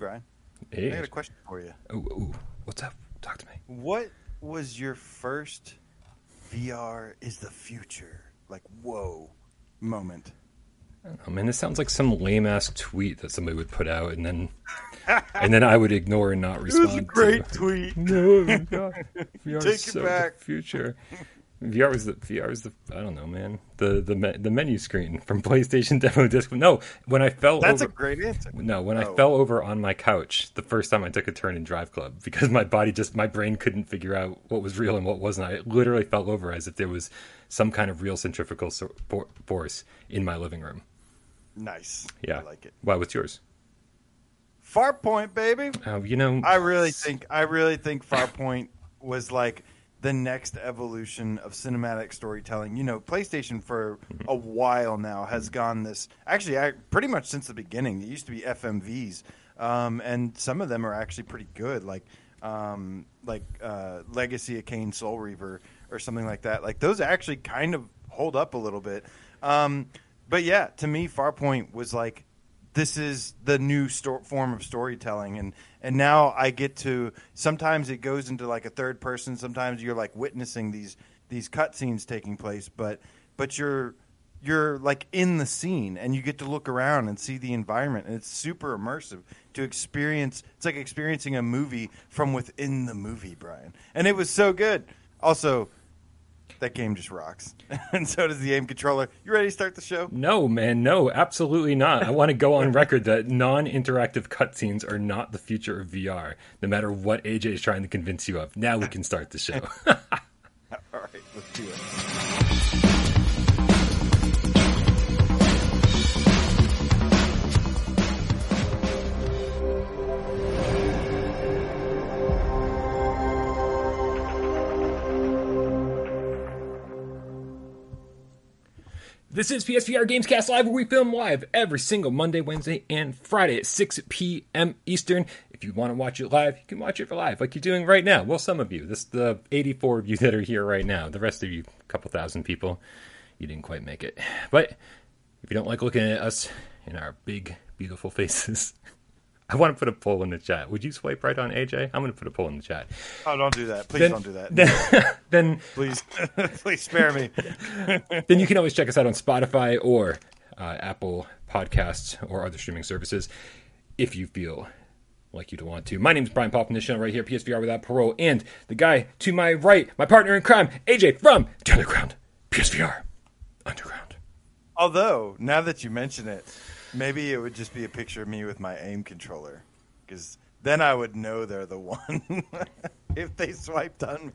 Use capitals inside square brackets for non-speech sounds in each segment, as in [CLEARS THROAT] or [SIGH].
Brian. Hey. I got a question for you. Ooh, ooh, what's up? Talk to me. What was your first VR is the future? Like, whoa, moment. I mean, this sounds like some lame ass tweet that somebody would put out, and then [LAUGHS] and then I would ignore and not respond. It was a great to. tweet. [LAUGHS] No, VR, VR Take is it so back. the future. [LAUGHS] VR was the VR was the I don't know, man. The the me- the menu screen from [LAUGHS] PlayStation Demo Disc. No, when I fell That's a over. great answer. No, when I Oh. fell over on my couch the first time I took a turn in Drive Club [LAUGHS] because my body just my brain couldn't figure out what was real and what wasn't. I literally fell over as if there was some kind of real centrifugal force in my living room. Nice. Yeah, I like it. Why? What's yours? Farpoint, baby. Oh, you know, I really think I really think Farpoint was like the next evolution of cinematic storytelling. You know, PlayStation for a while now has gone this. Actually, I, pretty much since the beginning. It used to be FMVs, um, and some of them are actually pretty good. Like, um, like uh, Legacy of Kain Soul Reaver or something like that. Like those actually kind of hold up a little bit. Um, but yeah, to me, Farpoint was like this is the new sto- form of storytelling. And and now i get to sometimes it goes into like a third person. Sometimes you're like witnessing these these cutscenes taking place. But but you're you're like in the scene and you get to look around and see the environment. And it's super immersive to experience it's like experiencing a movie from within the movie brian. And it was so good. Also that game just rocks [LAUGHS] and so does the aim controller you ready to start the show no, man, no, absolutely not. I want to go on record that non-interactive cutscenes are not the future of VR, no matter what AJ is trying to convince you of. Now we can start the show. [LAUGHS] all right let's do it This is PSVR Gamescast Live, where we film live every single Monday, Wednesday, and Friday at 6 p.m. Eastern. If you want to watch it live, you can watch it for live, like you're doing right now. Well, some of you, this the 84 of you that are here right now. The rest of you, a couple thousand people, you didn't quite make it. But if you don't like looking at us in our big, beautiful faces, [LAUGHS] I want to put a poll in the chat. Would you swipe right on AJ? I'm going to put a poll in the chat. Oh, don't do that. Please Then- don't do that. Then, [LAUGHS] then Please, [LAUGHS] please spare me. [LAUGHS] then you can always check us out on Spotify or uh, Apple Podcasts or other streaming services if you feel like you'd want to. My name is Brian Poppin, this channel right here, PSVR Without Parole, and the guy to my right, my partner in crime, AJ from The Underground, PSVR Underground. Although, now that you mention it, maybe it would just be a picture of me with my aim controller, because then I would know they're the [LAUGHS] one if they swiped on me.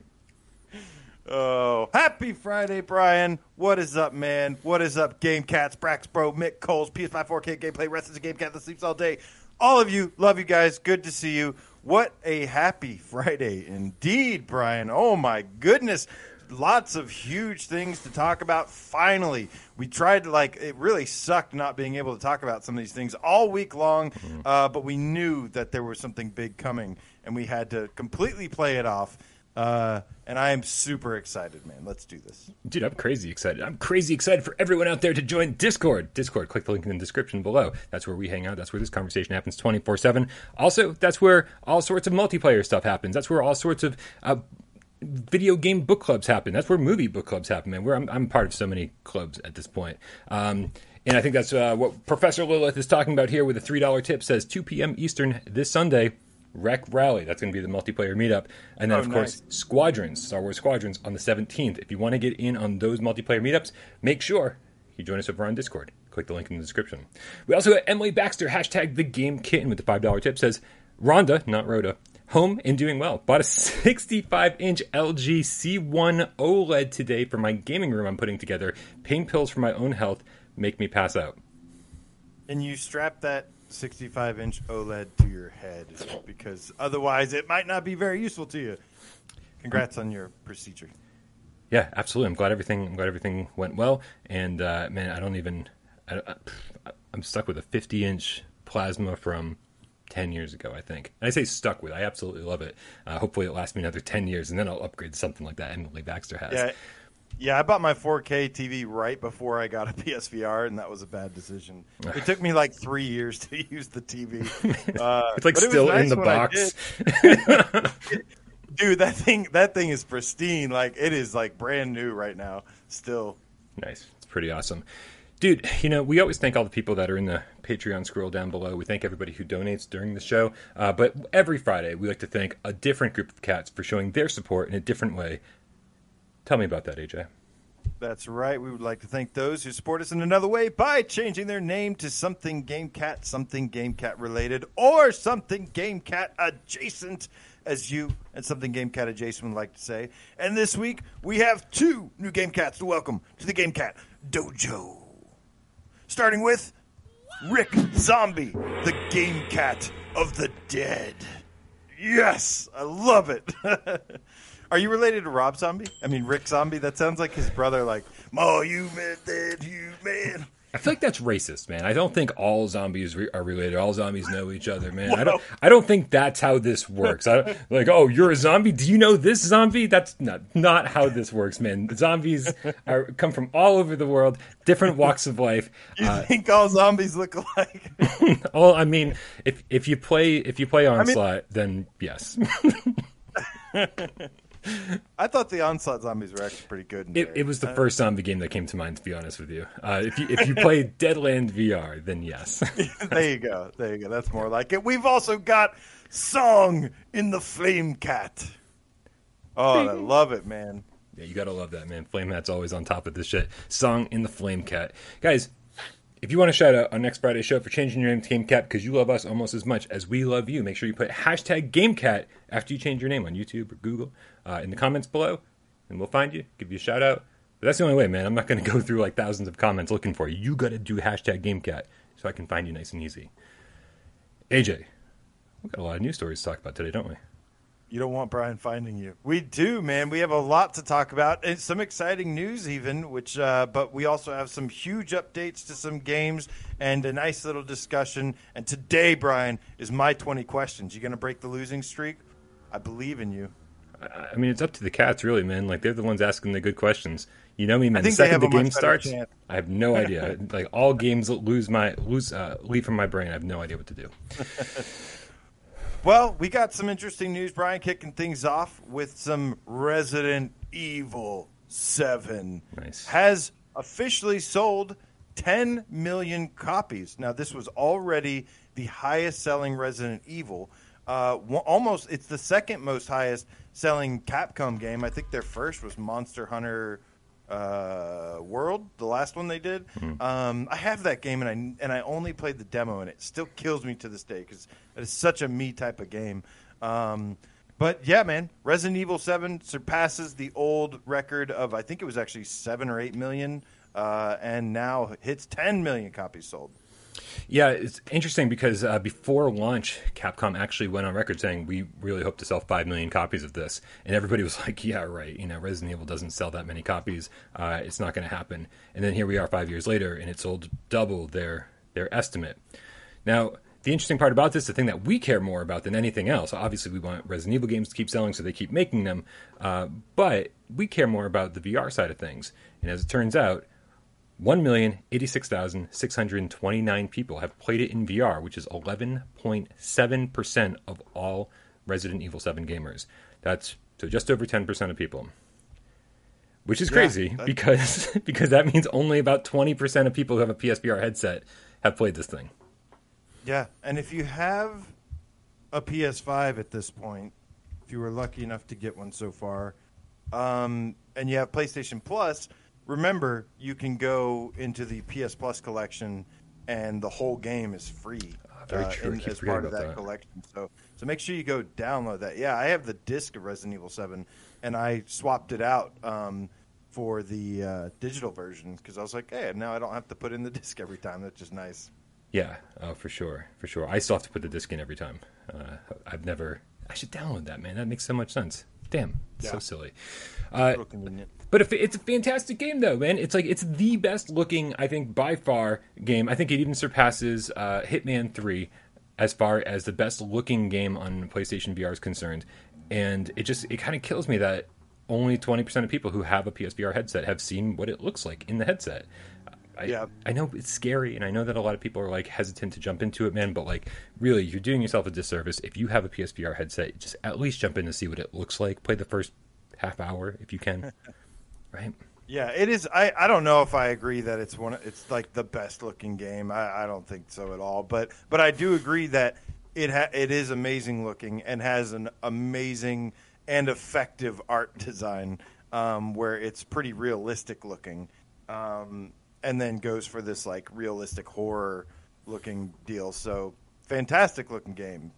Oh, happy Friday, Brian. What is up, man? What is up, Game Cats, Brax Bro, Mick Coles, PS5 4K Gameplay, Rest is a Game Cat that sleeps all day. All of you, love you guys. Good to see you. What a happy Friday indeed, Brian. Oh my goodness. Lots of huge things to talk about. Finally, we tried to like. It really sucked not being able to talk about some of these things all week long, uh, but we knew that there was something big coming, and we had to completely play it off. Uh, and I am super excited, man. Let's do this. Dude, I'm crazy excited. I'm crazy excited for everyone out there to join Discord. Discord, click the link in the description below. That's where we hang out. That's where this conversation happens 24 7. Also, that's where all sorts of multiplayer stuff happens. That's where all sorts of uh, video game book clubs happen. That's where movie book clubs happen, man. Where I'm, I'm part of so many clubs at this point. Um, and I think that's uh, what Professor Lilith is talking about here with a $3 tip says 2 p.m. Eastern this Sunday. Rec Rally. That's going to be the multiplayer meetup. And then, Oh, of course. Squadrons, Star Wars Squadrons on the 17th. If you want to get in on those multiplayer meetups, make sure you join us over on Discord. Click the link in the description. We also got Emily Baxter, hashtag the game kitten with the $5 tip, says Rhonda, not Rhoda, home and doing well. Bought a [LAUGHS] 65 inch LG C1 OLED today for my gaming room I'm putting together. Pain pills for my own health make me pass out. And you strap that 65 inch OLED to your head because otherwise it might not be very useful to you. Congrats on your procedure. Yeah, absolutely. I'm glad everything. I'm glad everything went well. And uh, man, I don't even. I, I, I'm stuck with a 50 inch plasma from 10 years ago. I think. And I say stuck with. I absolutely love it. Uh, hopefully, it lasts me another 10 years, and then I'll upgrade to something like that Emily Baxter has. Yeah. Yeah, I bought my 4K TV right before I got a [LAUGHS] PSVR, and that was a bad decision. It took me like three years to [LAUGHS] use the TV. [LAUGHS] Uh, It's like but it still nice in the box. Dude, that thing that thing is pristine. Like it is like brand new right now. Still. Nice. It's pretty awesome. Dude, you know, we always thank all the people that are in the Patreon scroll down below. We thank everybody who donates during the show. Uh, but every Friday, we like to thank a different group of cats for showing their support in a different way. Tell me about that, AJ. That's right. We would like to thank those who support us in another way by changing their name to something Game Cat, something Game Cat related, or something Game Cat adjacent, as you and something Game Cat adjacent would like to say. And this week we have two new Game Cats to welcome to the Game Cat Dojo. Starting with Rick Zombie, the Game Cat of the Dead. Yes, I love it. [LAUGHS] Are you related to Rob Zombie? I mean, Rick Zombie? That sounds like his brother, like, Mo, you man, dead, you man. I feel like that's racist, man. I don't think all zombies re- are related. All zombies know each other, man. I don't. I don't think that's how this works. I, like, oh, you're a zombie. Do you know this zombie? That's not not how this works, man. Zombies are come from all over the world, different walks of life. [LAUGHS] You Uh, think all zombies look alike? [LAUGHS] well, I mean, if if you play if you play onslaught, then yes. [LAUGHS] I thought the Onslaught zombies were actually pretty good. in It, it was the Uh, first zombie game that came to mind, to be honest with you. Uh, if you if you play [LAUGHS] Deadland VR, then yes. [LAUGHS] there you go. There you go. That's more like it. We've also got Song in the Flame Cat. Oh, I [LAUGHS] love it, man. Yeah, you gotta love that, man. Flame Hat's always on top of this shit. Song in the Flame Cat. Guys, if you want to shout out on next Friday's show for changing your name to Game Cat because you love us almost as much as we love you, make sure you put hashtag GameCat after you change your name on YouTube or Google uh, in the comments below, and we'll find you, give you a shout out. But that's the only way, man. I'm not going [LAUGHS] to go through like thousands of comments looking for you. You got to do hashtag GameCat so I can find you nice and easy. AJ, we've got a lot of news stories to talk about today, don't we? You don't want Brian finding you. We do, man. We have a lot to talk about, and some exciting news, even. Which, uh, but we also have some huge updates to some games and a nice little discussion. And today, Brian, is my twenty questions. You going to break the losing streak? I believe in you. I mean, it's up to the cats, really, man. Like they're the ones asking the good questions. You know me, man. The second the game starts, chance. I have no [LAUGHS] idea. like all games lose my lose uh, leave from my brain. I have no idea what to do. [LAUGHS] Well, we got some interesting news, Brian, kicking things off with some Resident Evil 7. Nice. Has officially sold 10 million copies. Now, this was already the highest selling Resident Evil. Uh, almost, it's the second most highest selling Capcom game. I think their first was Monster Hunter uh, World, the last one they did. Um, I have that game, and I and I only played the demo, and it still kills me to this day because it is such a me type of game. Um, but yeah, man, Resident Evil Seven surpasses the old record of I think it was actually seven or eight million, uh, and now hits ten million copies sold. Yeah, it's interesting because uh, before launch, Capcom actually went on record saying we really hope to sell five million copies of this, and everybody was [LAUGHS] like, "Yeah, right." You know, Resident Evil doesn't sell that many copies. Uh, it's not going to happen. And then here we are, five years later, and it sold double their their estimate. Now, the interesting part about this, the thing that we care more about than anything else, obviously we want Resident Evil games to keep selling, so they keep making them. Uh, but we care more about the VR side of things. And as it turns out, 1,086,629 people have played it in VR, which is 11.7% of all Resident Evil 7 gamers. That's so just over 10% of people. Which is Yeah, crazy that- [LAUGHS] because because that means only about 20% of people who have a PSVR headset have played this thing. Yeah, and if you have a PS5 at this point, if you were lucky enough to get one so far, um, and you have PlayStation Plus, remember you can go into the PS Plus collection, and the whole game is free. Ah, very true. I in- as part of that, that. collection. So, so make sure you go download that. Yeah, I have the disc of Resident Evil Seven, and I swapped it out um, for the uh, digital version because I was like, hey, now I don't have to put in the [LAUGHS] disc every time. That's just nice. Yeah, oh, for sure, for sure. I still have to put the disc in every time. Uh, I've never. I should download that, man. That makes so much sense. Damn, it's so silly. Uh, convenient. But if it's a fantastic game, though, man. It's like it's the best looking, I think, by far game. I think it even surpasses uh, Hitman Three as far as the best looking game on PlayStation VR is concerned. And it just it kind of kills me that only 20% of people who have a PSVR headset have seen what it looks like in the headset. I, Yeah. I know it's scary, and I know that a lot of people are like hesitant to jump into it, man. But like, really, you're doing yourself a disservice if you have a PSVR headset. Just at least jump in to see what it looks like. Play the first half hour if you can. [LAUGHS] right? Yeah, it is. I, I don't know if I agree that it's one. It's like the best looking game. I, I don't think so at all. But but I do agree that it ha, it is amazing looking and has an amazing and effective art [LAUGHS] design um, where it's pretty realistic looking, um, and then goes for this like realistic horror looking deal. So fantastic looking game,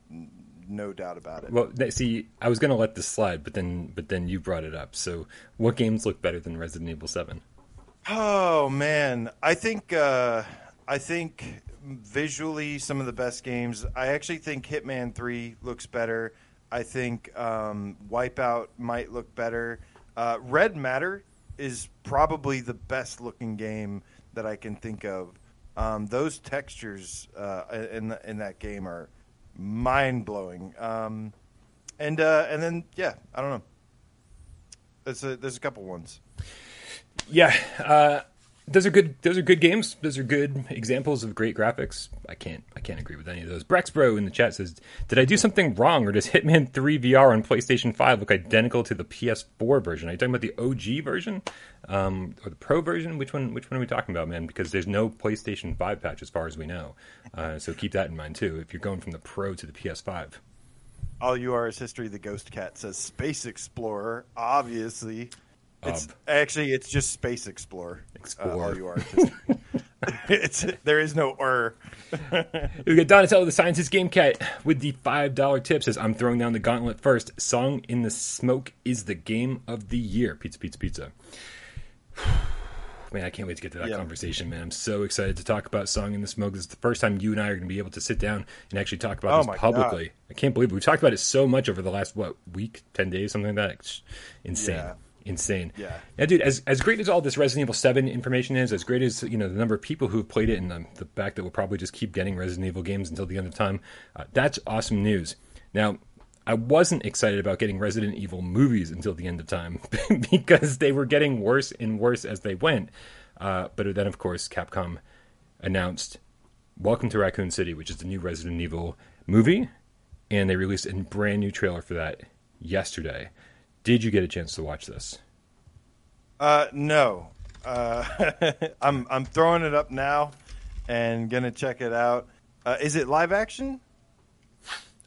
no doubt about it. Well, see, I was gonna let this slide, but then but then you brought it up. So, what games look better than Resident Evil Seven? Oh man, I think uh, I think visually some of the best games. I actually think Hitman Three looks better. I think um, Wipeout might look better. Uh, Red Matter is probably the best looking game that I can think of. Um, those textures uh, in the, in that game are mind blowing. Um, and uh, and then yeah, I don't know. There's a, there's a couple ones. Yeah, uh, those are good. Those are good games. Those are good examples of great graphics. I can't. I can't agree with any of those. Brexbro in the chat says, "Did I do something wrong, or does Hitman Three VR on PlayStation Five look identical to the PS4 version? Are you talking about the OG version, um, or the Pro version? Which one? Which one are we talking about, man? Because there's no PlayStation Five patch as far as we know. Uh, so keep that in mind too. If you're going from the Pro to the PS5." All you are is history. The Ghost Cat says Space Explorer. Obviously, it's Ob. actually it's just Space Explorer. Explorer. Uh, you are. it's there is no [LAUGHS] er. We got Donatello the Scientist Game Cat with the $5 tip says, I'm throwing down the gauntlet first. Song in the Smoke is the game of the year. Pizza, pizza, pizza. [SIGHS] Man, I can't wait to get to that Yeah. conversation, man. I'm so excited to talk about Song in the Smoke. This is the first time you and I are going to be able to sit down and actually talk about Oh this publicly. I can't believe it. We've talked about it so much over the last, what, week, 10 days, something like that. It's insane. Yeah. Insane. Yeah. Now, dude, as as great as all this Resident Evil Seven information is, as great as you know the number of people who have played it, and the, the fact that we'll probably just keep getting Resident Evil games until the end of time, uh, that's awesome news. Now, I wasn't excited about getting Resident Evil movies until the end of time [LAUGHS] because they were getting worse and worse as they went. Uh, but then, of course, Capcom announced Welcome to Raccoon City, which is the new Resident Evil movie, and they released a brand new trailer for that yesterday. Did you get a chance to watch this? Uh, no. Uh, [LAUGHS] I'm I'm throwing it up now, and gonna check it out. Uh, is it live action?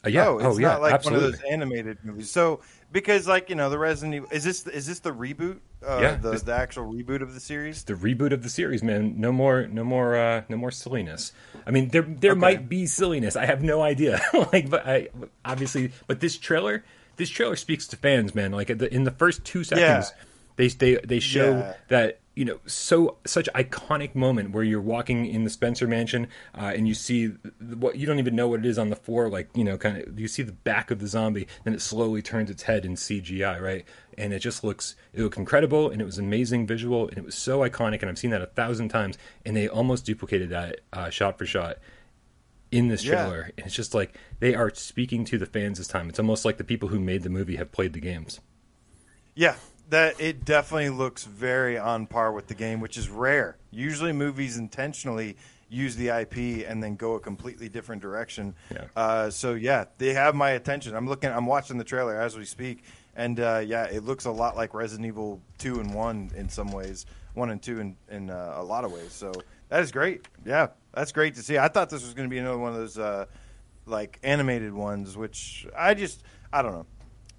Uh, yeah. Oh, it's oh, yeah. not like absolutely. one of those animated movies. So because like you know the Resident Evil is this is this the reboot? Uh, Yeah, the, this- the actual reboot of the series. the reboot of the series, man. No more, no more, uh, no more silliness. I mean, there there Okay. might be silliness. I have no idea. [LAUGHS] like, but I obviously, but this trailer, this trailer speaks to fans, man. Like the, in the first two seconds, they they they show Yeah. that you know so such iconic moment where you're walking in the Spencer mansion uh, and you see what you don't even know what it is on the floor. Like you know, kind of you see the back of the zombie, then it slowly turns its head in CGI, right? And it just looks it looked incredible, and it was amazing visual, and it was so iconic. And I've seen that a thousand times, and they almost duplicated that uh, shot for shot in this trailer. And it's just like they are speaking to the fans this time. It's almost like the people who made the movie have played the games. Yeah, that it definitely looks very on par with the game, which is rare. Usually, movies intentionally use the IP and then go a completely different direction. Yeah. Uh, so yeah, they have my attention. I'm looking. I'm watching the trailer as we speak, and uh, yeah, it looks a lot like Resident Evil Two and One in some ways, one and two in in uh, a lot of ways. So that is great. Yeah, that's great to see. I thought this was going to be another one of those uh, like animated ones, which I just I don't know.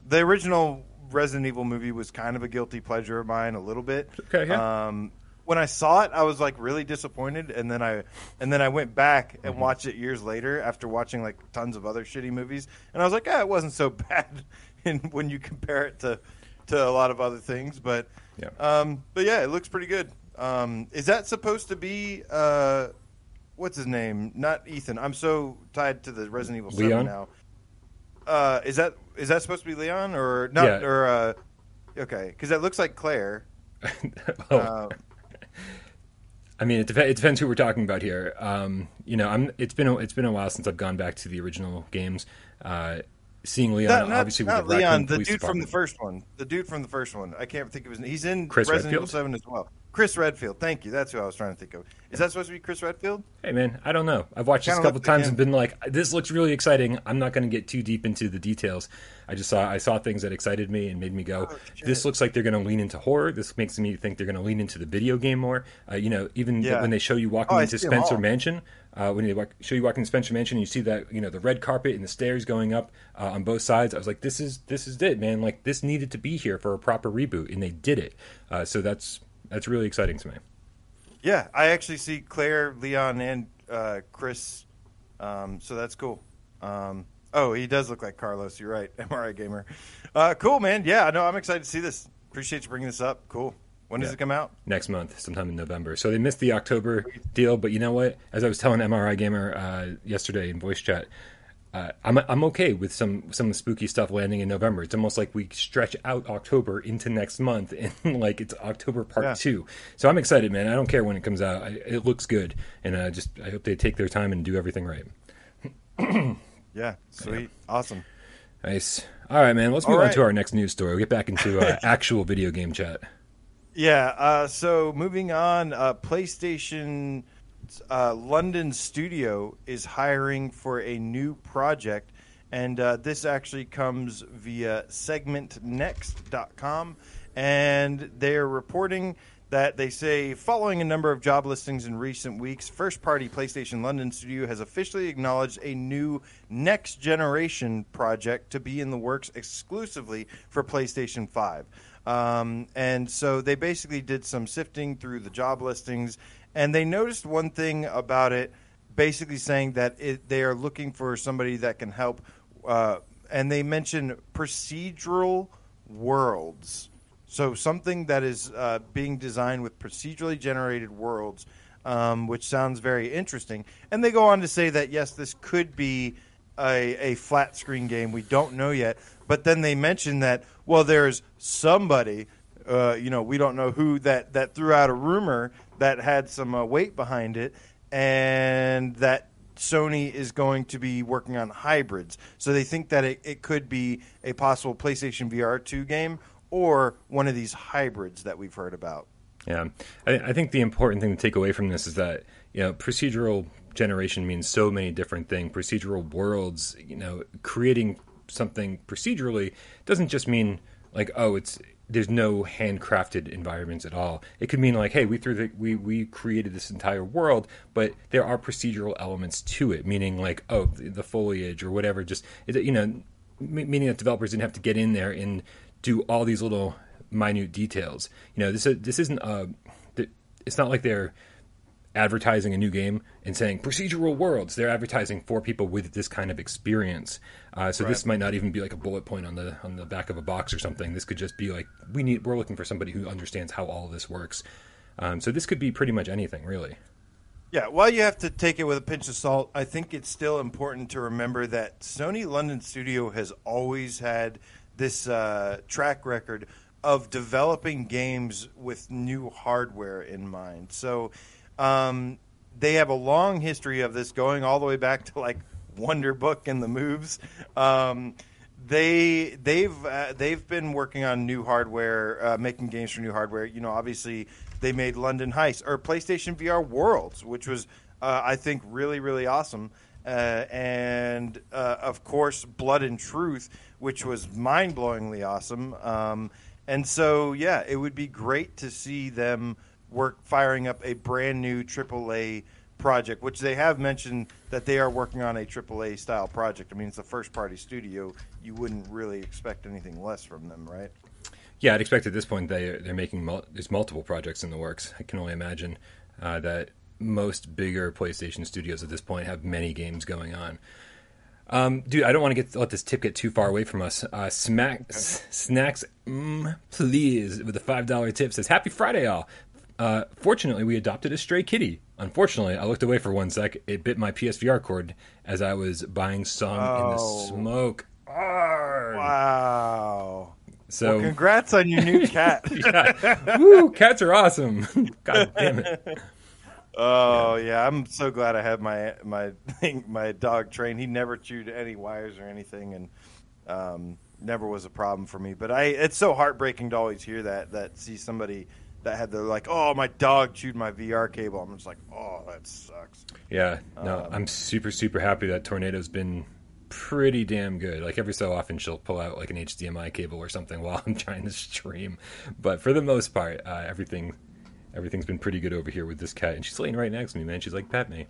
The original Resident Evil movie was kind of a guilty pleasure of mine, a little bit. Okay, yeah. Um, when I saw it, I was like really disappointed, and then I and then I went back and Mm-hmm. watched it years later after watching like tons of other shitty movies, and I was like, ah, it wasn't so [LAUGHS] bad. [LAUGHS] And when you compare it to to a lot of other things, but Yeah. um, but yeah, it looks pretty good. Um, is that supposed to be uh, what's his name? Not Ethan. I'm so tied to the Resident Evil Seven Leon? now. Uh, is that is that supposed to be Leon or not? Yeah. Or uh, okay, because that looks like Claire. [LAUGHS] oh, Uh, I mean, it, dep- it depends who we're talking about here. Um, you know, I'm. It's been a, it's been a while since I've gone back to the original games. Uh, seeing Leon Not, not, obviously with not the Raccoon Leon, the Police dude from the first one. The dude from the first one. I can't think of his name. He's in Chris Resident Evil Seven as well. Chris Redfield. Thank you. That's who I was trying to think of. Is that supposed to be Chris Redfield? Hey man, I don't know. I've watched this a couple times and been like, this looks really exciting. I'm not going to get too deep into the details. I just saw I saw things that excited me and made me go, Oh, this looks like they're going to lean into horror. This makes me think they're going to lean into the video game more. Uh, you know, even Yeah. when they show you walking Oh, into Spencer. Mansion, uh, when they walk, show you walking to Spencer Mansion, and you see that you know the red carpet and the stairs going up uh, on both sides. I was like, this is this is it, man. Like this needed to be here for a proper reboot, and they did it. Uh, so that's that's really exciting to me. Yeah, I actually see Claire, Leon, and uh, Chris. Um, so that's cool. Um, oh, he does look like Carlos. You're right, [LAUGHS] MRI gamer. Uh, cool, man. Yeah, I know. I'm excited to see this. Appreciate you bringing this up. Cool. When does Yeah. it come out? next month, sometime in November. So they missed the October deal, but you know what? As I was telling MRI Gamer uh, yesterday in voice chat, uh, I'm I'm okay with some some spooky stuff landing in November. It's almost like we stretch out October into next month, [LAUGHS] and like it's October part Yeah. two. So I'm excited, man. I don't care when it comes out. I, it looks good, and uh, just I hope they take their time and do everything right. [CLEARS THROAT] Yeah, sweet, awesome. Nice. All right, man. Let's move All on to our next news story. We'll get back into uh, [LAUGHS] actual video game chat. Yeah. Uh, so moving on, uh, PlayStation uh, London studio is hiring for a new project, and uh, this actually comes via SegmentNext.com, and they're reporting that they say following a number of job listings in recent weeks, first party PlayStation London studio has officially acknowledged a new next generation project to be in the works exclusively for PlayStation 5. Um, and so they basically did some sifting through the job listings, and they noticed one thing about it, basically saying that it, they are looking for somebody that can help. Uh, and they mention procedural worlds. So something that is uh, being designed with procedurally generated worlds, um, which sounds very interesting. And they go on to say that yes, this could be a, a flat screen game. We don't know yet. But then they mention that well, there's somebody, uh, you know, we don't know who that that threw out a rumor that had some uh, weight behind it, and that Sony is going to be working on hybrids. So they think that it, it could be a possible PlayStation VR 2 game or one of these hybrids that we've heard about. Yeah, I, I think the important thing to take away from this is that you know procedural generation means so many different things. Procedural worlds, you know, creating something procedurally doesn't just mean like oh it's there's no handcrafted environments at all. It could mean like hey we threw the we we created this entire world, but there are procedural elements to it, meaning like oh the, foliage or whatever. Just you know, meaning that developers didn't have to get in there and do all these little minute details. You know, this this isn't uh, th- it's not like they're advertising a new game and saying procedural worlds. They're advertising for people with this kind of experience. Uh, so this might not even be like a bullet point on the on the back of a box or something. This could just be like we need we're looking for somebody who understands how all of this works. Um, so this could be pretty much anything, really. Yeah, while you have to take it with a pinch of salt, I think it's still important to remember that Sony London Studio has always had this uh, track record of developing games with new hardware in mind. So um, they have a long history of this, going all the way back to like Wonder Book and the moves. Um, they they've uh, they've been working on new hardware, uh, making games for new hardware. You know, obviously they made London Heist or PlayStation VR Worlds, which was uh, I think really really awesome. Uh, and uh, of course, Blood and Truth, which was mind blowingly awesome. Um, and so, yeah, it would be great to see them work firing up a brand new AAA project, which they have mentioned that they are working on a AAA style project. I mean, it's a first party studio. You wouldn't really expect anything less from them, right? Yeah, I'd expect at this point they they're making mul- there's multiple projects in the works. I can only imagine uh, that most bigger PlayStation studios at this point have many games going on. Um, dude, I don't want to get let this tip get too far away from us. Uh, Smack S- Snacks, mm, please, with a five dollar tip says Happy Friday, all. Uh, fortunately, we adopted a stray kitty. Unfortunately, I looked away for one sec. It bit my PSVR cord as I was buying some in the Oh. smoke. Arrgh. Wow. So, Well, congrats on your new [LAUGHS] cat. yeah. [LAUGHS] Woo, cats are awesome. [LAUGHS] God damn it. Oh yeah, I'm so glad I have my my thing, my dog trained. He never chewed any wires or anything, and Um, never was a problem for me. But I, it's so heartbreaking to always hear that that see somebody that had the like, oh, my dog chewed my VR cable. I'm just like, oh, that sucks. Yeah, no, I'm super super happy that Tornado's been pretty damn good. Like every so often, she'll pull out like an HDMI cable or something [LAUGHS] while I'm trying to stream. But for the most part, uh, everything everything's been pretty good over here with this cat, and she's laying right next to me, man. She's like pet me.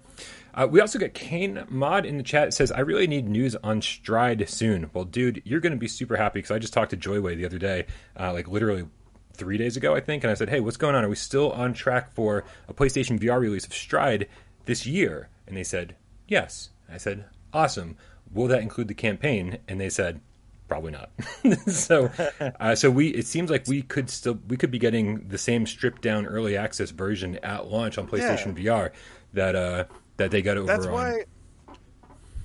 Uh, we also got Kane Mod in the chat it says, "I really need news on Stride soon." Well, dude, you're going to be super happy because I just talked to Joyway the other day, uh, like literally three days ago, I think, and I said, "Hey, what's going on? Are we still on track for a PlayStation VR release of Stride this year?" And they said, "Yes." I said, "Awesome. Will that include the campaign?" And they said, probably not. [LAUGHS] so, uh, so we it seems like we could still we could be getting the same stripped down early access version at launch on PlayStation yeah. VR that uh, that they got over. That's on. why.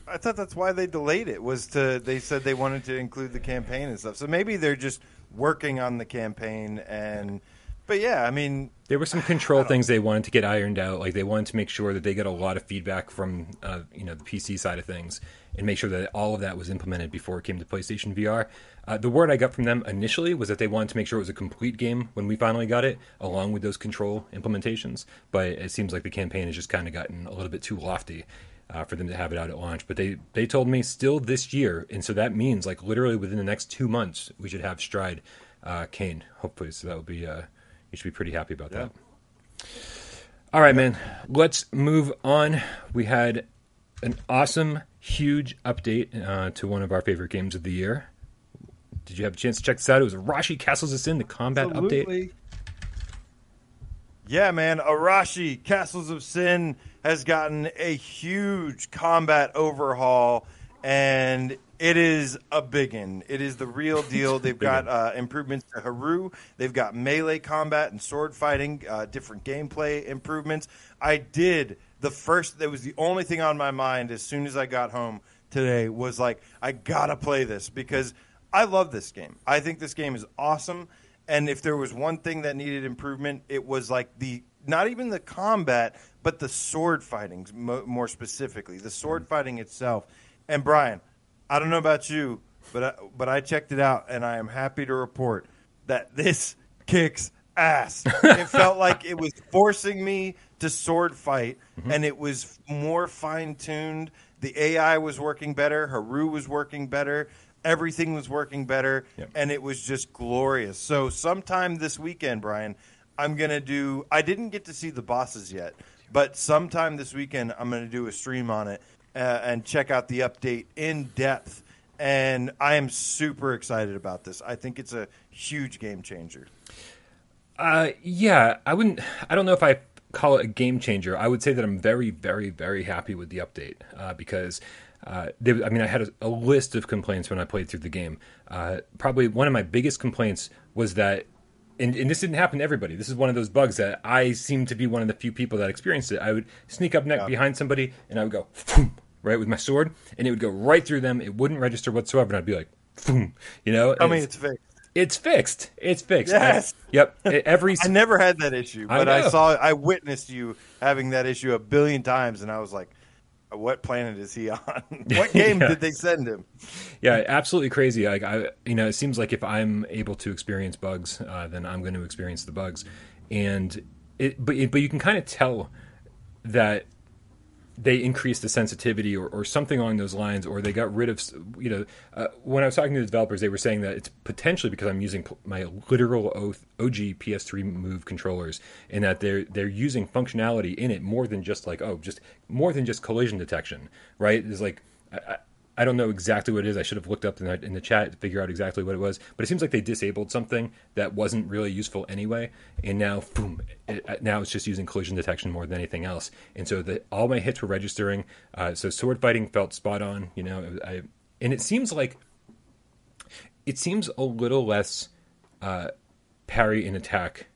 I thought that's why they delayed it. Was to they said they wanted to include the campaign and stuff. So maybe they're just working on the campaign and. But yeah, I mean, there were some control things they wanted to get ironed out. Like they wanted to make sure that they get a lot of feedback from uh, you know the PC side of things, and make sure that all of that was implemented before it came to PlayStation VR. Uh, the word I got from them initially was that they wanted to make sure it was a complete game when we finally got it, along with those control implementations. But it seems like the campaign has just kind of gotten a little bit too lofty. Uh, for them to have it out at launch, but they they told me still this year, and so that means like literally within the next two months we should have Stride, uh, Kane. Hopefully, so that will be uh, you should be pretty happy about yeah. that. All right, man. Let's move on. We had an awesome huge update uh, to one of our favorite games of the year. Did you have a chance to check this out? It was Arashi Castles of Sin, the combat Absolutely. update. Yeah, man. Arashi Castles of Sin has gotten a huge combat overhaul, and it is a big one. It is the real [LAUGHS] deal. They've got uh, improvements to Haru. They've got melee combat and sword fighting, uh, different gameplay improvements. I did the first that was the only thing on my mind as soon as I got home today was like I gotta play this because I love this game. I think this game is awesome. And if there was one thing that needed improvement, it was like the not even the combat, but the sword fighting more specifically, the sword mm. fighting itself. And Brian, I don't know about you, but I, but I checked it out, and I am happy to report that this [LAUGHS] kicks ass. it [LAUGHS] felt like it was forcing me to sword fight, mm-hmm. and it was more fine tuned. The AI was working better. Haru was working better. Everything was working better, yep. and it was just glorious. So, sometime this weekend, Brian, I'm gonna do. I didn't get to see the bosses yet, but sometime this weekend, I'm gonna do a stream on it uh, and check out the update in depth. And I am super excited about this. I think it's a huge game changer. Uh, yeah, I wouldn't. I don't know if I call it a game changer. I would say that I'm very, very, very happy with the update uh, because. Uh, they, I mean, I had a, a, list of complaints when I played through the game. Uh, probably one of my biggest complaints was that, and, and, this didn't happen to everybody. This is one of those bugs that I seem to be one of the few people that experienced it. I would sneak up neck yeah. behind somebody and I would go right with my sword, and it would go right through them. It wouldn't register whatsoever, and I'd be like, you know. I mean, it's fake. It's fixed. It's fixed. Yes. I, yep. [LAUGHS] Every. I never had that issue, but I, I, saw, I witnessed you having that issue a billion times, and I was like, "What planet is he on? [LAUGHS] what game yeah. did they send him?" Yeah, absolutely crazy. Like I, you know, it seems like if I'm able to experience bugs, uh, then I'm going to experience the bugs, and it. But but you can kind of tell that they increased the sensitivity or, or something along those lines, or they got rid of, you know, uh, when I was talking to the developers, they were saying that it's potentially because I'm using my literal OG PS3 Move controllers, and that they're they're using functionality in it more than just like oh, just more than just collision detection, right? It's like I, I don't know exactly what it is. I should have looked up in the, in the chat to figure out exactly what it was. But it seems like they disabled something that wasn't really useful anyway, and now boom, it, now it's just using collision detection more than anything else. And so the, all my hits were registering. Uh, so sword fighting felt spot on. You know, I, and it seems like it seems a little less uh, parry and attack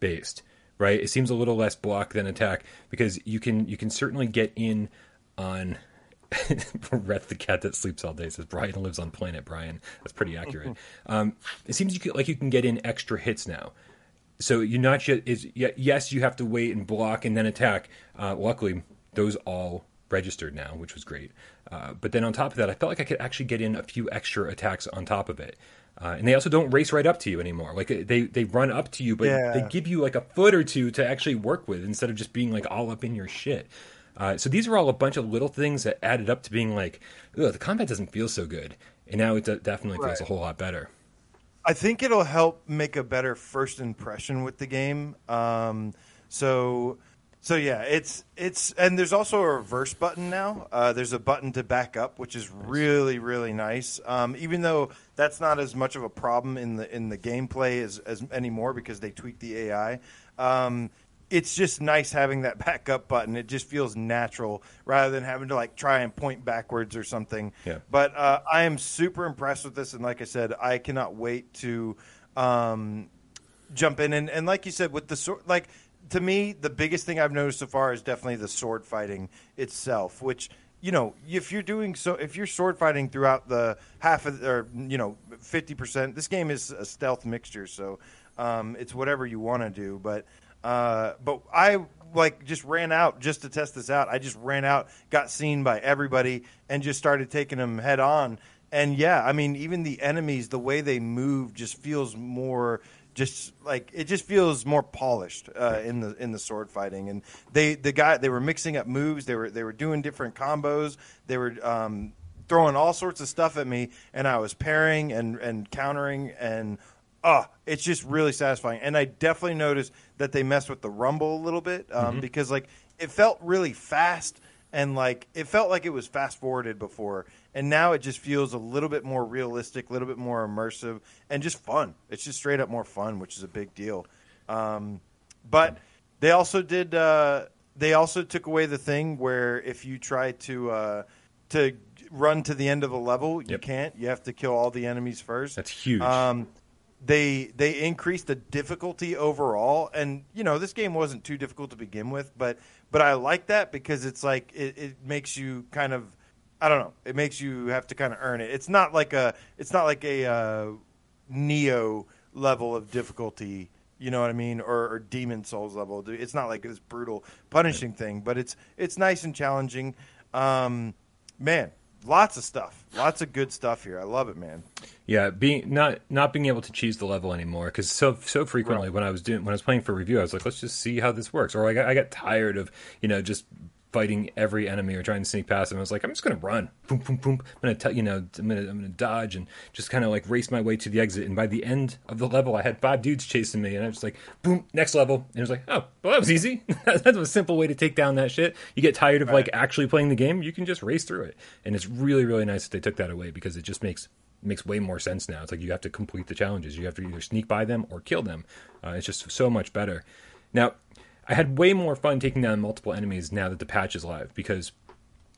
based, right? It seems a little less block than attack because you can you can certainly get in on [LAUGHS] Reth the cat that sleeps all day says Brian lives on planet Brian. That's pretty accurate. [LAUGHS] um, it seems you can, like you can get in extra hits now. So you're not just is yes you have to wait and block and then attack. Uh, luckily, those all registered now, which was great. Uh, but then on top of that, I felt like I could actually get in a few extra attacks on top of it. Uh, and they also don't race right up to you anymore. Like they they run up to you, but Yeah. they give you like a foot or two to actually work with instead of just being like all up in your shit. Uh, so these are all a bunch of little things that added up to being like, Ugh, the combat doesn't feel so good, and now it de- definitely feels a whole lot better. I think it'll help make a better first impression with the game. Um, so, so yeah, it's it's and there's also a reverse button now. Uh, there's a button to back up, which is really really nice. Um, even though that's not as much of a problem in the in the gameplay as, as anymore because they tweak the AI. Um, it's just nice having that [LAUGHS] backup button. It just feels natural rather than having to like try and point backwards or something. Yeah. But uh, I am super impressed with this, and like I said, I cannot wait to um, jump in and, and like you said with the sword, like to me, the biggest thing I've noticed so far is definitely the sword fighting itself, which. You know, if you're doing so, if you're sword fighting throughout the half of, or you know, fifty percent, this game is a stealth mixture, so um, it's whatever you want to do. But uh, but I like just ran out just to test this out. I just ran out, got seen by everybody, and just started taking them head on. And yeah, I mean, even the enemies, the way they move, just feels more, just like it just feels more polished uh, in the in the sword fighting. And they the guy they were mixing up moves. They were they were doing different combos. They were um, throwing all sorts of stuff at me, and I was parrying and and countering and oh, it's just really satisfying. And I definitely noticed that they messed with the rumble a little bit um, because like it felt really fast and like it felt like it was fast forwarded before, and now it just feels a little bit more realistic, a little bit more immersive, and just fun. It's just straight up more fun, which is a big deal. Um, but they also did. Uh, they also took away the thing where if you try to uh, to run to the end of a level, you can't. You have to kill all the enemies first. That's huge. Um, they they increased the difficulty overall, and you know this game wasn't too difficult to begin with, but but I like that because it's like it, it makes you kind of I don't know it makes you have to kind of earn it. It's not like a it's not like a uh, Nioh level of difficulty. You know what I mean, or, or Demon's Souls level. It's not like this brutal, punishing thing, but it's it's nice and challenging. Um, man, lots of stuff, lots of good stuff here. I love it, man. Yeah, being not not being able to choose the level anymore because so so frequently when I was doing when I was playing for review, I was like, let's just see how this works. Or I got, I got tired of you know just fighting every enemy or trying to sneak past them. I was like, I'm just gonna run, boom, boom, boom. I'm gonna tell you know I'm gonna I'm gonna dodge and just kind of like race my way to the exit. And by the end of the level, I had five dudes chasing me, and I was like, boom, next level. And it was like, oh, well, that was easy. [LAUGHS] That's a simple way to take down that shit. You get tired of like actually playing the game, you can just race through it, and it's really really nice that they took that away because it just makes makes way more sense now. It's like you have to complete the challenges. You have to either sneak by them or kill them. Uh, it's just so much better. Now, I had way more fun taking down multiple enemies now that the patch is live because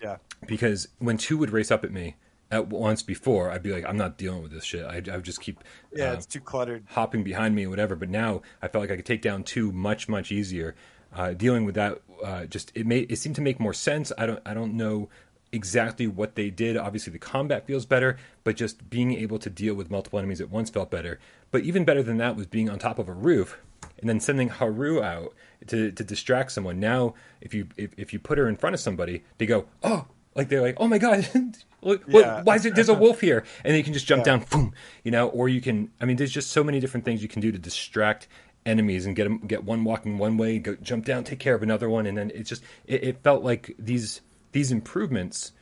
Yeah. because when two would race up at me at once before, I'd be like, I'm not dealing with this shit. I, I would just keep Yeah, uh, it's too cluttered. hopping behind me or whatever. But now I felt like I could take down two much much easier. Uh, dealing with that, uh, just it made it seemed to make more sense. I don't I don't know exactly what they did. Obviously, the combat feels better, but just being able to deal with multiple enemies at once felt better. But even better than that was being on top of a roof and then sending Haru out to, to distract someone. Now, if you if, if you put her in front of somebody, they go, oh, like they're like, oh my god, [LAUGHS] what, Yeah. why is it? There's a wolf here, and then you can just jump Yeah. down, boom, you know, or you can. I mean, there's just so many different things you can do to distract enemies and get them get one walking one way, go jump down, take care of another one, and then it's just it, it felt like these these improvements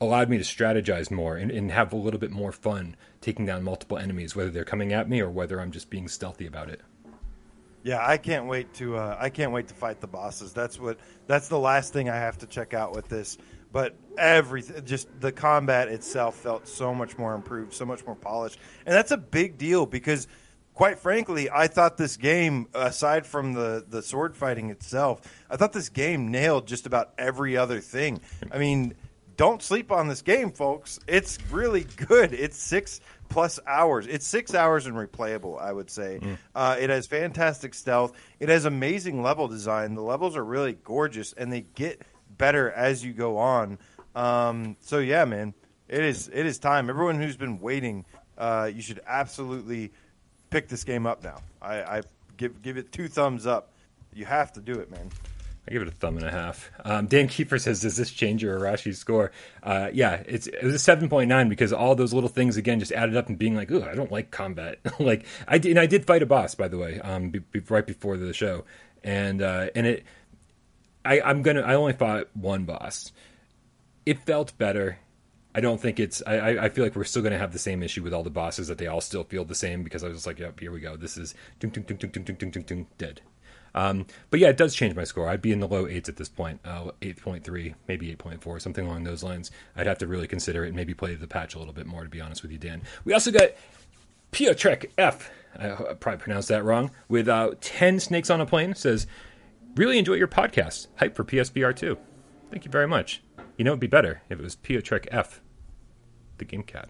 allowed me to strategize more and, and have a little bit more fun taking down multiple enemies, whether they're coming at me or whether I'm just being stealthy about it. Yeah, I can't wait to uh, I can't wait to fight the bosses. That's what that's the last thing I have to check out with this. But everything, just the combat itself felt so much more improved, so much more polished, and that's a big deal because, quite frankly, I thought this game, aside from the the sword fighting itself, I thought this game nailed just about every other thing. I mean, don't sleep on this game, folks. It's really good. It's six plus hours. It's six hours and replayable, I would say. Uh, it has fantastic stealth. It has amazing level design. The levels are really gorgeous, and they get better as you go on. Um, so yeah, man, it is it is time. Everyone who's been waiting, uh, you should absolutely pick this game up now. I, I give give it two thumbs up. You have to do it, man. I give it a thumb and a half. Um, Dan Kiefer says, "Does this change your Arashi score?" Uh, yeah, it's it was a seven point nine because all those little things again just added up and being like, "Ooh, I don't like combat." [LAUGHS] like I did, and I did fight a boss by the way, um, be, be, right before the show, and uh, and it, I I'm gonna I only fought one boss. It felt better. I don't think it's. I, I feel like we're still going to have the same issue with all the bosses that they all still feel the same because I was just like, yep, here we go. This is dead. Um, but yeah, it does change my score. I'd be in the low eights at this point, uh, 8.3, maybe 8.4, something along those lines. I'd have to really consider it and maybe play the patch a little bit more, to be honest with you, Dan. We also got Piotrek F. I probably pronounced that wrong. With uh, 10 snakes on a plane, says, Really enjoy your podcast. Hype for PSVR 2. Thank you very much. You know, it'd be better if it was Piotrek F, the game cat.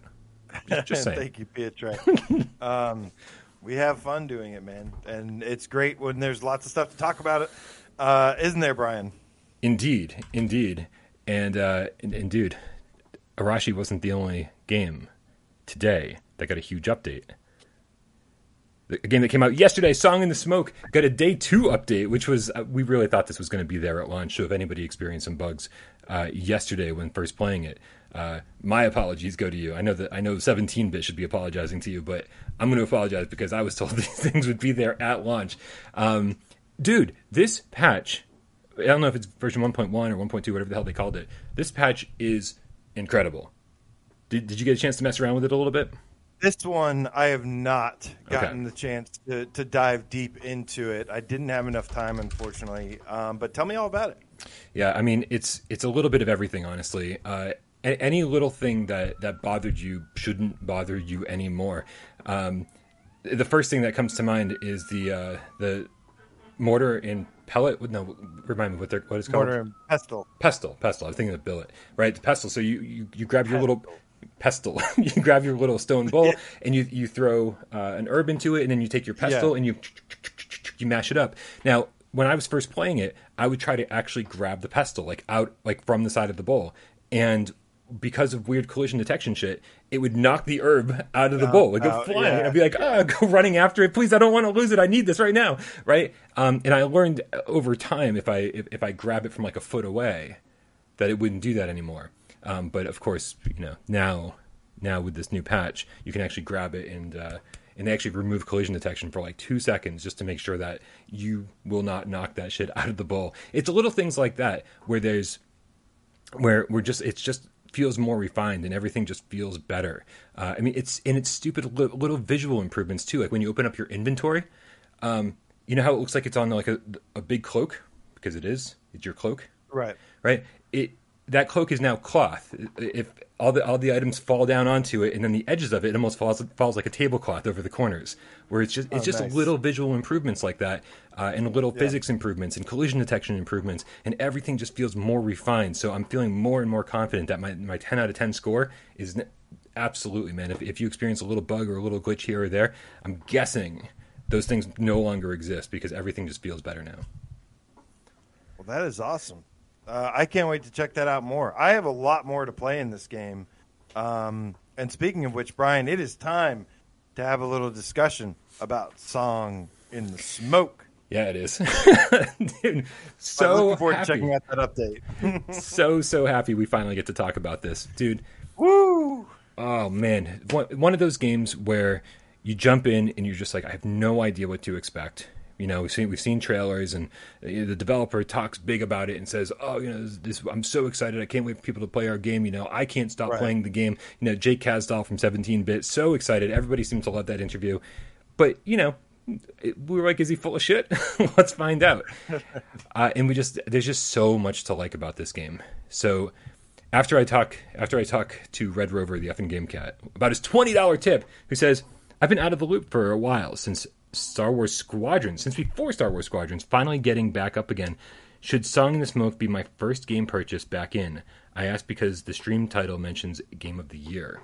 Just, [LAUGHS] saying. Thank you, Piotrek. [LAUGHS] um, we have fun doing it, man, and it's great when there's lots of stuff to talk about it, uh, isn't there, Brian? Indeed, indeed, and, uh, and and dude, Arashi wasn't the only game today that got a huge update. The game that came out yesterday, Song in the Smoke, got a day two update, which was uh, we really thought this was going to be there at launch. So if anybody experienced some bugs uh, yesterday when first playing it, uh, my apologies go to you. I know that I know 17 bit should be apologizing to you, but I'm going to apologize because I was told [LAUGHS] these things would be there at launch. Um, dude, this patch, I don't know if it's version 1.1 or 1.2, whatever the hell they called it. This patch is incredible. Did, did you get a chance to mess around with it a little bit? This one, I have not gotten okay. the chance to, to dive deep into it. I didn't have enough time, unfortunately. Um, but tell me all about it. Yeah, I mean, it's it's a little bit of everything, honestly. Uh, any little thing that that bothered you shouldn't bother you anymore. Um, the first thing that comes to mind is the uh, the mortar and pellet. No, remind me what they're what it's called. Mortar and pestle. Pestle, pestle. I was thinking of billet, right? The pestle. So you you, you grab your pestle. little pestle. [LAUGHS] you grab your little stone bowl and you you throw uh, an herb into it, and then you take your pestle yeah. and you you mash it up. Now, when I was first playing it, I would try to actually grab the pestle like out like from the side of the bowl, and because of weird collision detection shit, it would knock the herb out of the bowl. Like go flying. Yeah. I'd be like, oh, [LAUGHS] go running after it. Please, I don't want to lose it. I need this right now. Right. Um, and I learned over time if I if, if, I grab it from like a foot away, that it wouldn't do that anymore. Um, but of course, you know now now with this new patch, you can actually grab it and uh, and they actually remove collision detection for like two seconds just to make sure that you will not knock that shit [LAUGHS] out of the bowl. It's little things like that where there's where we're just it's just feels more refined and everything just feels better. Uh, I mean, it's and it's stupid little, little, visual improvements too. Like when you open up your inventory, um, you know how it looks like it's on like a, a big cloak because it is. It's your cloak, right? Right. It that cloak is now cloth. If all the all the items fall down onto it, and then the edges of it, it almost falls falls like a tablecloth over the corners. Where it's just it's oh, just nice. little visual improvements like that, uh, and little yeah. physics improvements and collision detection improvements, and everything just feels more refined. So I'm feeling more and more confident that my my 10 out of 10 score is absolutely man. If if you experience a little bug or a little glitch here or there, I'm guessing those things no longer exist because everything just feels better now. Well, that is awesome. Uh, I can't wait to check that out more. I have a lot more to play in this game. Um, and speaking of which, Brian, it is time to have a little discussion about Song in the Smoke. Yeah, it is. [LAUGHS] Dude, so I'm looking forward happy. to checking out that update. [LAUGHS] [LAUGHS] so so happy we finally get to talk about this, dude. Woo! Oh man, one, one of those games where you jump in and you're just like, I have no idea what to expect. You know, we've seen we've seen trailers, and the developer talks big about it and says, "Oh, you know, this, this, I'm so excited! I can't wait for people to play our game." You know, I can't stop right. playing the game. You know, Jake Kazdal from 17-bit, so excited. Everybody seems to love that interview, but you know, we were like, "Is he full of shit?" [LAUGHS] Let's find out. [LAUGHS] uh, and we just there's just so much to like about this game. So after I talk after I talk to Red Rover, the effing game cat, about his twenty dollar tip, who says. I've been out of the loop for a while since Star Wars Squadrons, since before Star Wars Squadrons, finally getting back up again. Should Song in the Smoke be my first game purchase back in? I ask because the stream title mentions Game of the Year.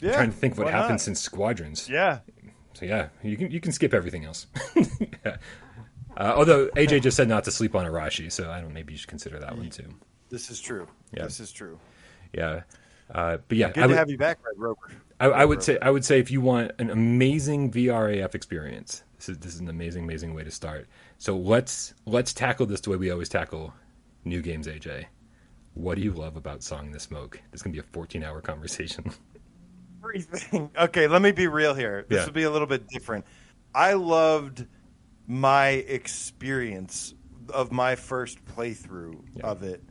Yeah, I'm trying to think what happened not? since Squadrons. Yeah. So yeah, you can you can skip everything else. [LAUGHS] yeah. uh, although AJ [LAUGHS] just said not to sleep on Arashi, so I don't. Maybe you should consider that one too. This is true. Yeah. This is true. Yeah. Uh, but yeah, good I to have you back, Red Rover. I, I, would say I would say if you want an amazing VRAF experience, This is, this is an amazing, amazing way to start. So let's let's tackle this the way we always tackle new games. AJ, what do you love about Song the Smoke? This is gonna be a 14 hour [LAUGHS] conversation. Everything. Okay, let me be real here. This Yeah. will be a little bit different. I loved my experience of my first playthrough Yeah. of it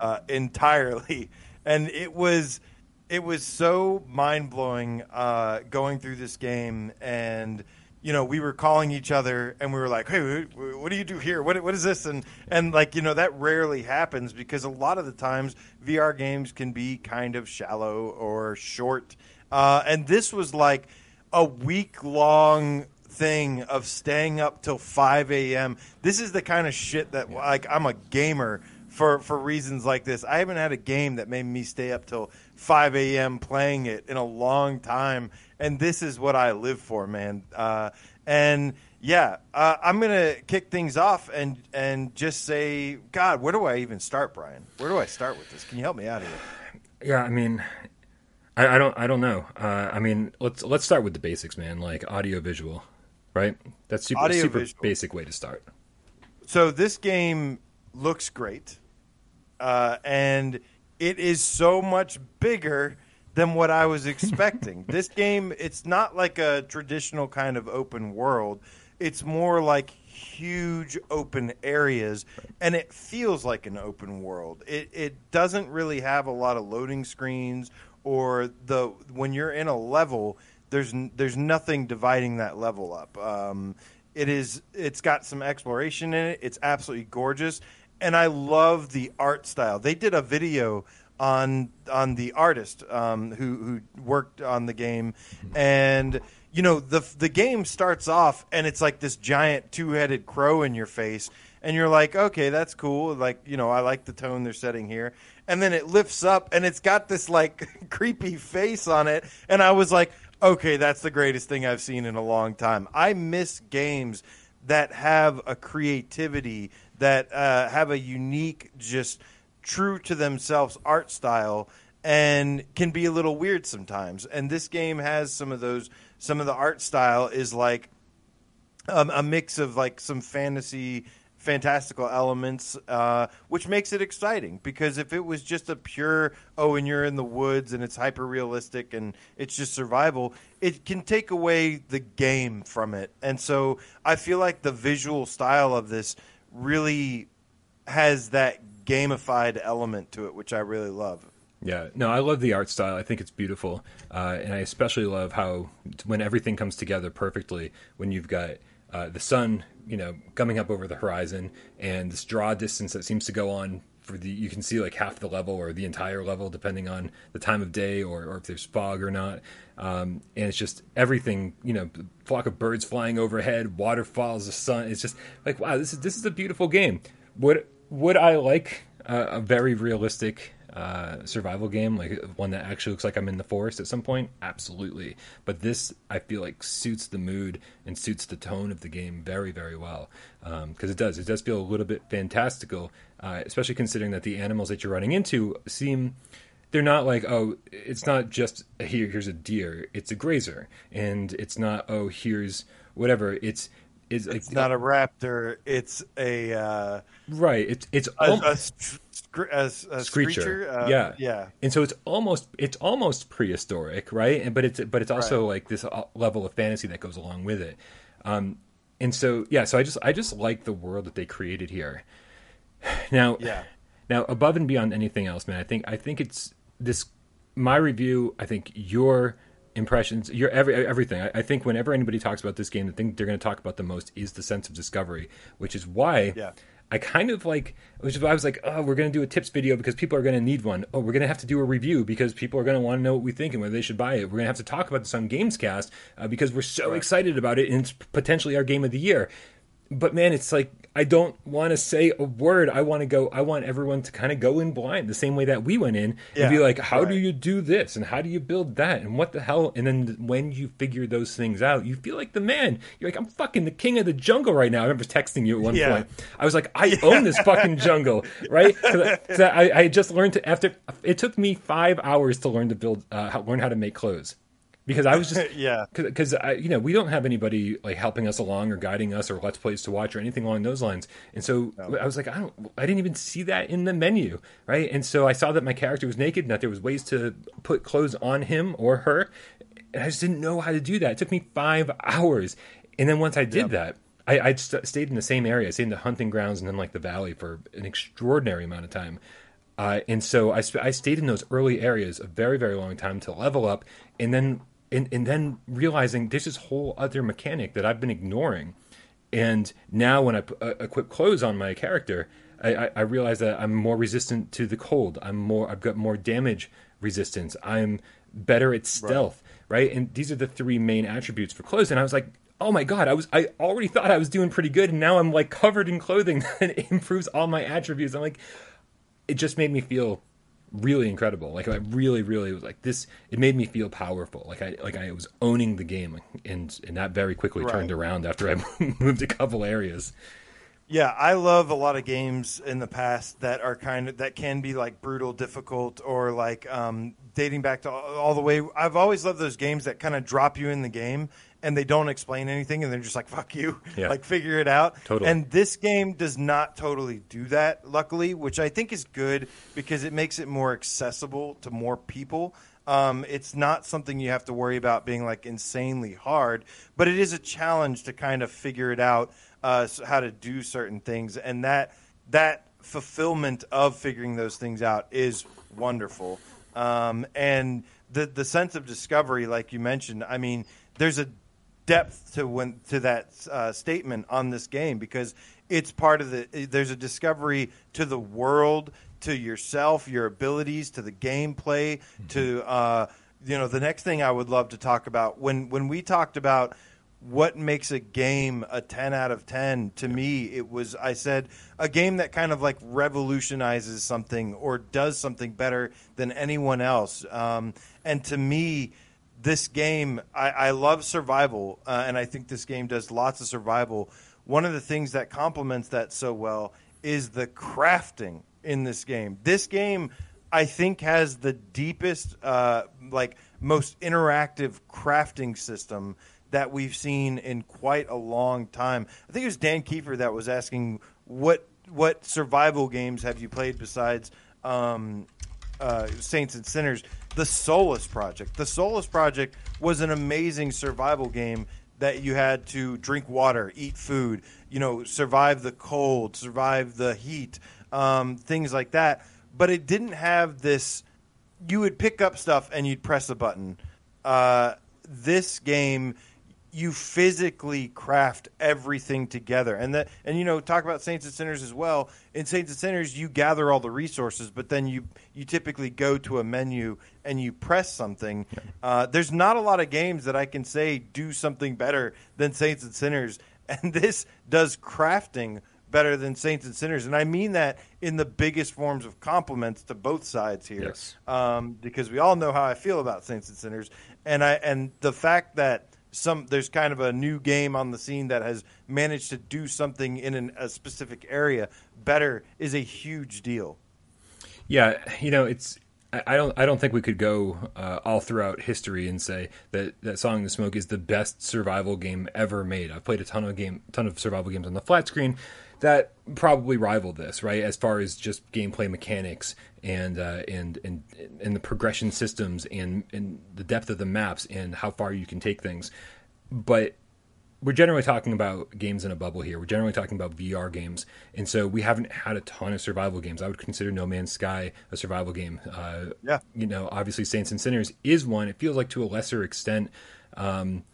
uh, entirely, and it was it was so mind blowing uh, going through this game and. You know, we were calling each other, and we were like, "Hey, what do you do here? What what is this?" And and like, you know, that rarely happens because a lot of the times VR games can be kind of shallow or short, uh, and this was like a week long thing of staying up till 5 a.m. This is the kind of shit that like I'm a gamer for for reasons like this. I haven't had a game that made me stay up till 5 a.m. playing it in a long time, and this is what I live for, man. Uh, and yeah, uh, I'm gonna kick things off and and just say, God, where do I even start, Brian? Where do I start with this? Can you help me out here? Yeah, I mean, I, I don't, I don't know. Uh, I mean, let's let's start with the basics, man. Like audio visual, right? That's super super basic way to start. So this game looks great, uh, and it is so much bigger than what I was expecting. [LAUGHS] this game, it's not like a traditional kind of open world. It's more like huge open areas, and it feels like an open world. It it doesn't really have a lot of loading screens or the when you're in a level. There's there's nothing dividing that level up. Um, it is it's got some exploration in it. It's absolutely gorgeous, and I love the art style. They did a video on on the artist um, who who worked on the game, and you know the the game starts off and it's like this giant two headed crow in your face, and you're like, okay, that's cool. Like you know, I like the tone they're setting here, and then it lifts up and it's got this like [LAUGHS] creepy face on it, and I was like, okay, that's the greatest thing I've seen in a long time. I miss games that have a creativity that uh, have a unique, just true to themselves art style and can be a little weird sometimes. And this game has some of those. Some of the art style is like um, a mix of like some fantasy fantastical elements uh, which makes it exciting because if it was just a pure oh and you're in the woods and it's hyper realistic and it's just survival it can take away the game from it and so i feel like the visual style of this really has that gamified element to it which i really love Yeah, no, I love the art style. I think it's beautiful, uh, and I especially love how when everything comes together perfectly. When you've got uh, the sun, you know, coming up over the horizon, and this draw distance that seems to go on for the you can see like half the level or the entire level depending on the time of day or, or if there's fog or not. Um, and it's just everything, you know, flock of birds flying overhead, waterfalls, the sun. It's just like wow, this is this is a beautiful game. Would would I like a very realistic uh, survival game, like one that actually looks like I'm in the forest at some point, absolutely. But this, I feel like, suits the mood and suits the tone of the game very, very well. Because it does, it does feel a little bit fantastical, uh, especially considering that the animals that you're running into seem. They're not like oh, it's not just here. Here's a deer. It's a grazer, and it's not oh, here's whatever. It's it's, it's not a raptor it's a uh, right. It's it's a, a, a, a Screecher. screecher. Uh, yeah, yeah. And so it's almost it's almost prehistoric, right? And but it's but it's also like this uh, level of fantasy that goes along with it. Um, and so yeah, so I just I just like the world that they created here. [SIGHS] Now, Yeah. [SIGHS] now above and beyond anything else, man, I think I think it's this. My review, I think your impressions, your every everything. I, I think whenever anybody talks about this game, the thing they're going to talk about the most is the sense of discovery, which is why Yeah. I kind of like, which is why I was like, oh, we're going to do a tips video because people are going to need one. Oh, we're going to have to do a review because people are going to want to know what we think and whether they should buy it. We're going to have to talk about this on Gamescast uh, because we're so excited about it and it's potentially our game of the year. But man, it's like I don't want to say a word. I want to go. I want everyone to kind of go in blind, the same way that we went in, and be like, "How do you do this? And how do you build that? And what the hell?" And then when you figure those things out, you feel like the man. You're like, "I'm fucking the king of the jungle right now." I remember texting you at one Yeah. point. I was like, "I own this fucking jungle, [LAUGHS] right?" Because I, I had just learned to after. It took me five hours to learn to build, uh, how, learn how to make clothes. Because I was just [LAUGHS] yeah. because you know we don't have anybody like helping us along or guiding us or let's plays to watch or anything along those lines. And so no. I was like I don't I didn't even see that in the menu right? And so I saw that my character was naked and that there was ways to put clothes on him or her. And I just didn't know how to do that. It took me five hours. And then once I did yep. that I, I st- stayed in the same area. I stayed in the hunting grounds and then like the valley for an extraordinary amount of time. Uh, and so I, sp- I stayed in those early areas a very very long time to level up. And then and, and then realizing there's this whole other mechanic that I've been ignoring. And now when I uh, equip clothes on my character, I, I, I, realize that I'm more resistant to the cold. I'm more, I've got more damage resistance. I'm better at stealth, right? right? And these are the three main attributes for clothes. And I was like, oh my god, I was, I already thought I was doing pretty good, and now I'm like covered in clothing [LAUGHS] that improves all my attributes. I'm like, it just made me feel really incredible. Like I really, really was like this. It made me feel powerful. Like I like I was owning the game, and and that very quickly right. turned around after I [LAUGHS] moved a couple areas. Yeah, I love a lot of games in the past that are kind of that can be like brutal, difficult, or like um, dating back to all, all the way. I've always loved those games that kind of drop you in the game and they don't explain anything and they're just like fuck you [LAUGHS] yeah. like figure it out totally. and this game does not totally do that luckily which i think is good because it makes it more accessible to more people um, it's not something you have to worry about being like insanely hard but it is a challenge to kind of figure it out uh, how to do certain things and that that fulfillment of figuring those things out is wonderful um, and the the sense of discovery like you mentioned i mean there's a depth to when to that uh, statement on this game because it's part of the there's a discovery to the world to yourself your abilities to the gameplay mm-hmm. to uh, you know the next thing i would love to talk about when when we talked about what makes a game a 10 out of 10 to me it was i said a game that kind of like revolutionizes something or does something better than anyone else um, and to me this game, I, I love survival, uh, and I think this game does lots of survival. One of the things that complements that so well is the crafting in this game. This game, I think, has the deepest, uh, like, most interactive crafting system that we've seen in quite a long time. I think it was Dan Kiefer that was asking what what survival games have you played besides um, uh, Saints and Sinners the Solus Project. The Solus Project was an amazing survival game that you had to drink water, eat food, you know, survive the cold, survive the heat, um, things like that. But it didn't have this. You would pick up stuff and you'd press a button. Uh, this game you physically craft everything together. And that and you know talk about saints and sinners as well. In saints and sinners you gather all the resources but then you you typically go to a menu and you press something. Yeah. uh, there's not a lot of games that i can say do something better than saints and sinners. And this does crafting better than saints and sinners. And i mean that in the biggest forms of compliments to both sides here. Yes. um, because we all know how i feel about saints and sinners. And i and the fact that some there's kind of a new game on the scene that has managed to do something in an, a specific area better is a huge deal. Yeah, you know, it's I don't I don't think we could go uh, all throughout history and say that that Song in the Smoke is the best survival game ever made. I've played a ton of game ton of survival games on the flat screen that probably rival this, right? As far as just gameplay mechanics and uh, and and and the progression systems and and the depth of the maps and how far you can take things. But we're generally talking about games in a bubble here. We're generally talking about VR games, and so we haven't had a ton of survival games. I would consider No Man's Sky a survival game. Uh, yeah, you know, obviously Saints and Sinners is one. It feels like to a lesser extent. Um,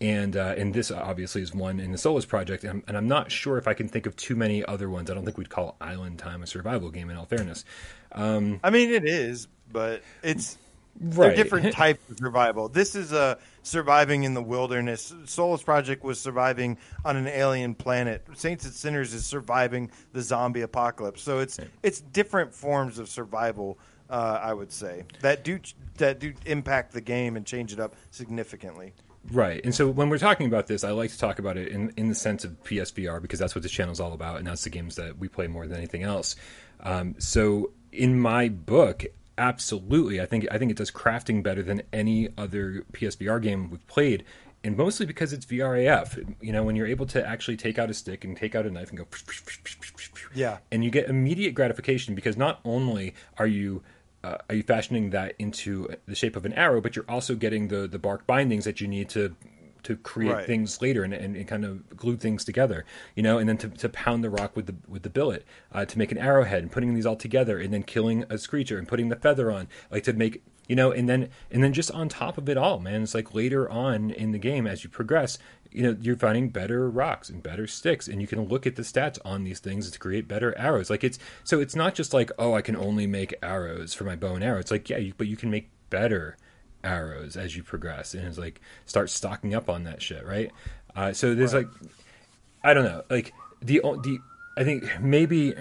and uh, and this obviously is one in the Solus project, and I'm, and I'm, not sure if I can think of too many other ones. I don't think we'd call Island Time a survival game. In all fairness, um, I mean it is, but it's right. they're different [LAUGHS] types of survival. This is a surviving in the wilderness. Solus Project was surviving on an alien planet. Saints and Sinners is surviving the zombie apocalypse. So it's it's different forms of survival. Uh, I would say that do that do impact the game and change it up significantly. Right. And so when we're talking about this, I like to talk about it in, in the sense of PSVR because that's what this channel is all about. And that's the games that we play more than anything else. Um, so in my book, absolutely. I think I think it does crafting better than any other PSVR game we've played, and mostly because it's VRAF. You know, when you're able to actually take out a stick and take out a knife and go, yeah, and you get immediate gratification because not only are you uh, are you fashioning that into the shape of an arrow, but you're also getting the the bark bindings that you need to to create right. things later and, and, and, kind of glue things together, you know, and then to, to pound the rock with the with the billet uh, to make an arrowhead and putting these all together and then killing a screecher and putting the feather on, like to make you know, and then and then just on top of it all, man, it's like later on in the game as you progress, you know, you're finding better rocks and better sticks, and you can look at the stats on these things to create better arrows. Like it's so it's not just like oh, I can only make arrows for my bow and arrow. It's like yeah, you, but you can make better arrows as you progress, and it's like start stocking up on that shit, right? Uh, so there's right. like, I don't know, like the the I think maybe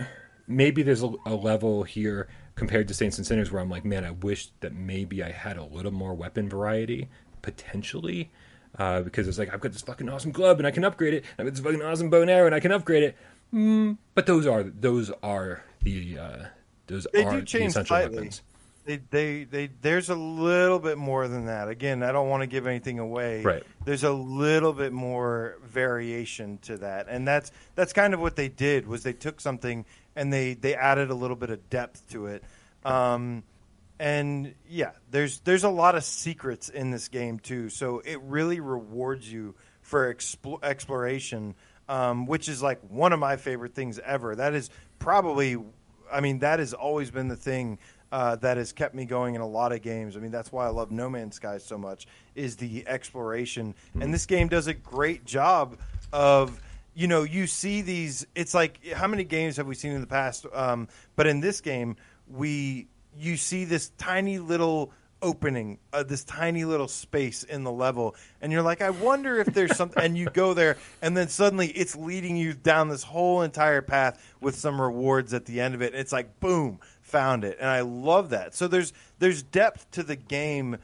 maybe there's a, a level here compared to Saints and Sinners where I'm like, man, I wish that maybe I had a little more weapon variety potentially. Uh, because it's like I've got this fucking awesome glove and I can upgrade it. I've got this fucking awesome bow and arrow and I can upgrade it. Mm, but those are those are the uh, those they are do change the essential slightly. weapons they, they, they, there's a little bit more than that. Again, I don't want to give anything away. Right. There's a little bit more variation to that, and that's that's kind of what they did was they took something and they they added a little bit of depth to it. Um, and yeah, there's there's a lot of secrets in this game too. So it really rewards you for expo- exploration, um, which is like one of my favorite things ever. That is probably, I mean, that has always been the thing uh, that has kept me going in a lot of games. I mean, that's why I love No Man's Sky so much is the exploration, and this game does a great job of. You know, you see these. It's like how many games have we seen in the past? Um, but in this game, we you see this tiny little opening, uh, this tiny little space in the level, and you're like, I wonder if there's something. [LAUGHS] and you go there, and then suddenly it's leading you down this whole entire path with some rewards at the end of it. It's like, boom, found it, and I love that. So there's there's depth to the game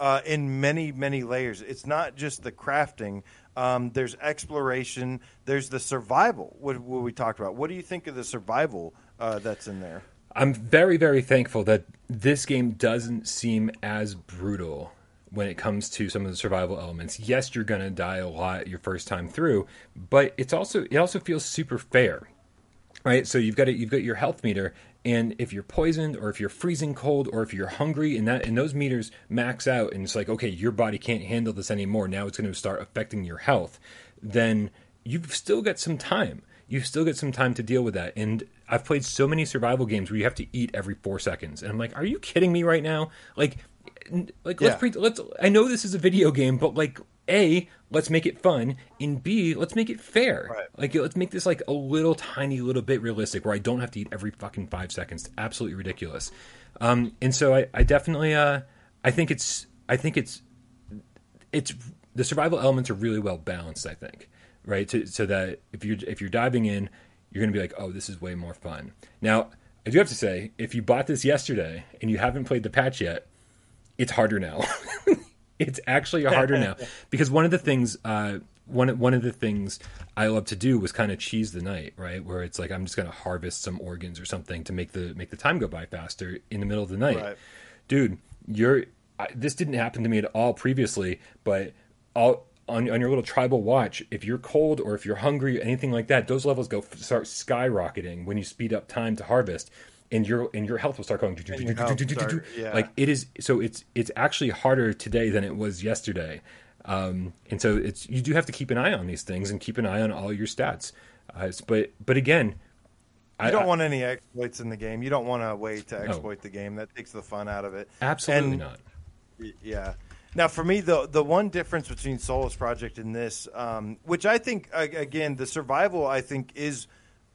uh, in many many layers. It's not just the crafting. Um, there's exploration. There's the survival. What, what, we talked about. What do you think of the survival uh, that's in there? I'm very very thankful that this game doesn't seem as brutal when it comes to some of the survival elements. Yes, you're going to die a lot your first time through, but it's also it also feels super fair. Right? So you've got it you've got your health meter and if you're poisoned or if you're freezing cold or if you're hungry and that and those meters max out and it's like okay your body can't handle this anymore now it's going to start affecting your health then you've still got some time. You still get some time to deal with that. And i've played so many survival games where you have to eat every four seconds. And i'm like are you kidding me right now? Like like let's pre- let's i know this is a video game but like a let's make it fun and b let's make it fair. Right. like let's make this like a little tiny little bit realistic where i don't have to eat every fucking five seconds. Absolutely ridiculous. Um, and so I, I definitely uh, i think it's i think it's it's the survival elements are really well balanced i think right? To, so that if you're if you're diving in you're going to be like oh this is way more fun. Now i do have to say if you bought this yesterday and you haven't played the patch yet it's harder now [LAUGHS] it's actually harder now [LAUGHS] because one of the things uh, one one of the things I love to do was kind of cheese the night, right? Where it's like I'm just going to harvest some organs or something to make the make the time go by faster in the middle of the night. Right. Dude, you're I, this didn't happen to me at all previously, but all on, on your little tribal watch, if you're cold or if you're hungry, or anything like that, those levels go start skyrocketing when you speed up time to harvest and your and your health will start going. [LAUGHS] Like it is so it's it's actually harder today than it was yesterday. Um, and so it's you do have to keep an eye on these things and keep an eye on all your stats. Uh, but but again you don't I, want any exploits in the game. You don't want a way to exploit the game. That takes the fun out of it. Absolutely and, not. yeah. Now for me the the one difference between Solus Project and this um, which I think again the survival I think is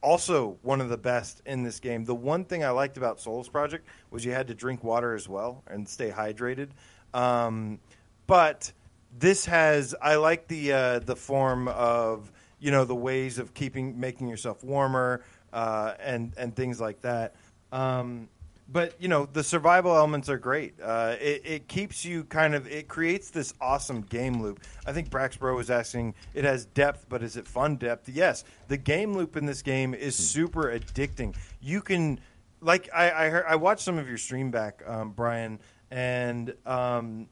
also one of the best in this game. The one thing I liked about Solus Project was you had to drink water as well and stay hydrated. Um, but this has I like the uh, the form of you know the ways of keeping making yourself warmer uh, and and things like that. Um, but you know the survival elements are great. Uh, it, it, keeps you kind of it creates this awesome game loop. I think Braxbro was asking, it has depth, but is it fun depth? Yes, the game loop in this game is super addicting. You can like I I, heard, I watched some of your stream back, um, Brian, and um,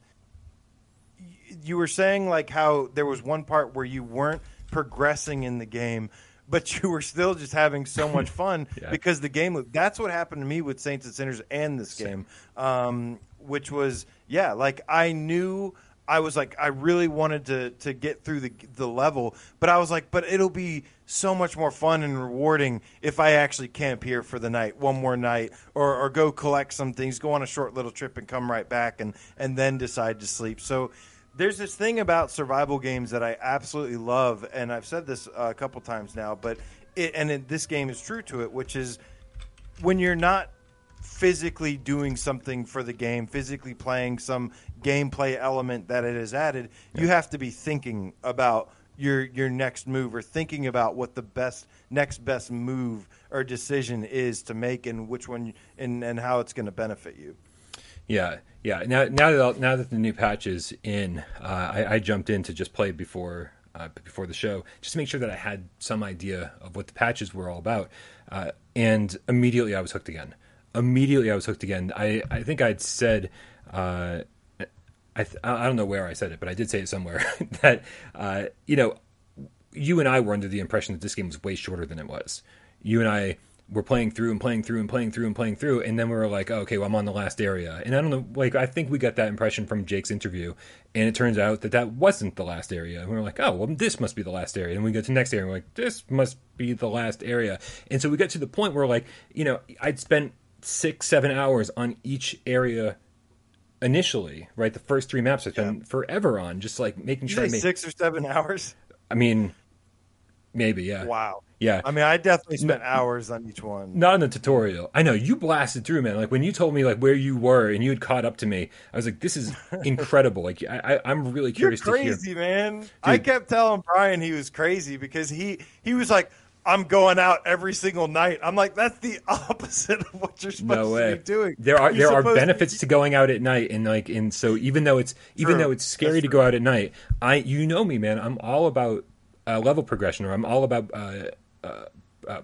you were saying like how there was one part where you weren't progressing in the game. But you were still just having so much [LAUGHS] fun Yeah. because the game. That's what happened to me with Saints and Sinners and this game, um, which was yeah. Like I knew I was like I really wanted to to get through the the level, but I was like, but it'll be so much more fun and rewarding if I actually camp here for the night, one more night, or or go collect some things, go on a short little trip, and come right back, and and then decide to sleep. So. There's this thing about survival games that I absolutely love, and I've said this uh, a couple times now, but it, and it, this game is true to it, which is when you're not physically doing something for the game, physically playing some gameplay element that it has added, you have to be thinking about your your next move or thinking about what the best next best move or decision is to make and which one and and how it's going to benefit you. Yeah, yeah. Now, now that now that the new patch is in, uh, I, I jumped in to just play before uh, before the show, just to make sure that I had some idea of what the patches were all about. Uh, and immediately, I was hooked again. Immediately, I was hooked again. I I think I'd said. Uh, I, th- I don't know where I said it, but I did say it somewhere [LAUGHS] that uh, you know you and I were under the impression that this game was way shorter than it was. You and I were playing through and playing through and playing through and playing through, and then we were like, oh, okay, well, I'm on the last area. And I don't know, like, I think we got that impression from Jake's interview, and it turns out that that wasn't the last area. And we were like, oh, well, this must be the last area. And we go to the next area, and we're like, this must be the last area. And so we got to the point where, like, you know, I'd spent six, seven hours on each area initially, right? The first three maps I spent forever on, just like making sure I made. six or seven hours? I mean, maybe, yeah. Wow. Yeah. I mean, I definitely spent hours on each one. Not in the tutorial. I know you blasted through, man. Like when you told me like where you were and you had caught up to me, I was like, "This is [LAUGHS] incredible!" like I, I, I'm really curious. You're to crazy, man. I kept telling Brian he was crazy because he he was like, "I'm going out every single night." I'm like, "That's the [LAUGHS] opposite of what you're supposed No to be doing." There are You're there are to benefits be- to going out at night, and like and so even though it's even True. though it's scary That's to go out at night, I you know me, man. I'm all about uh, level progression, or I'm all about uh, uh, uh,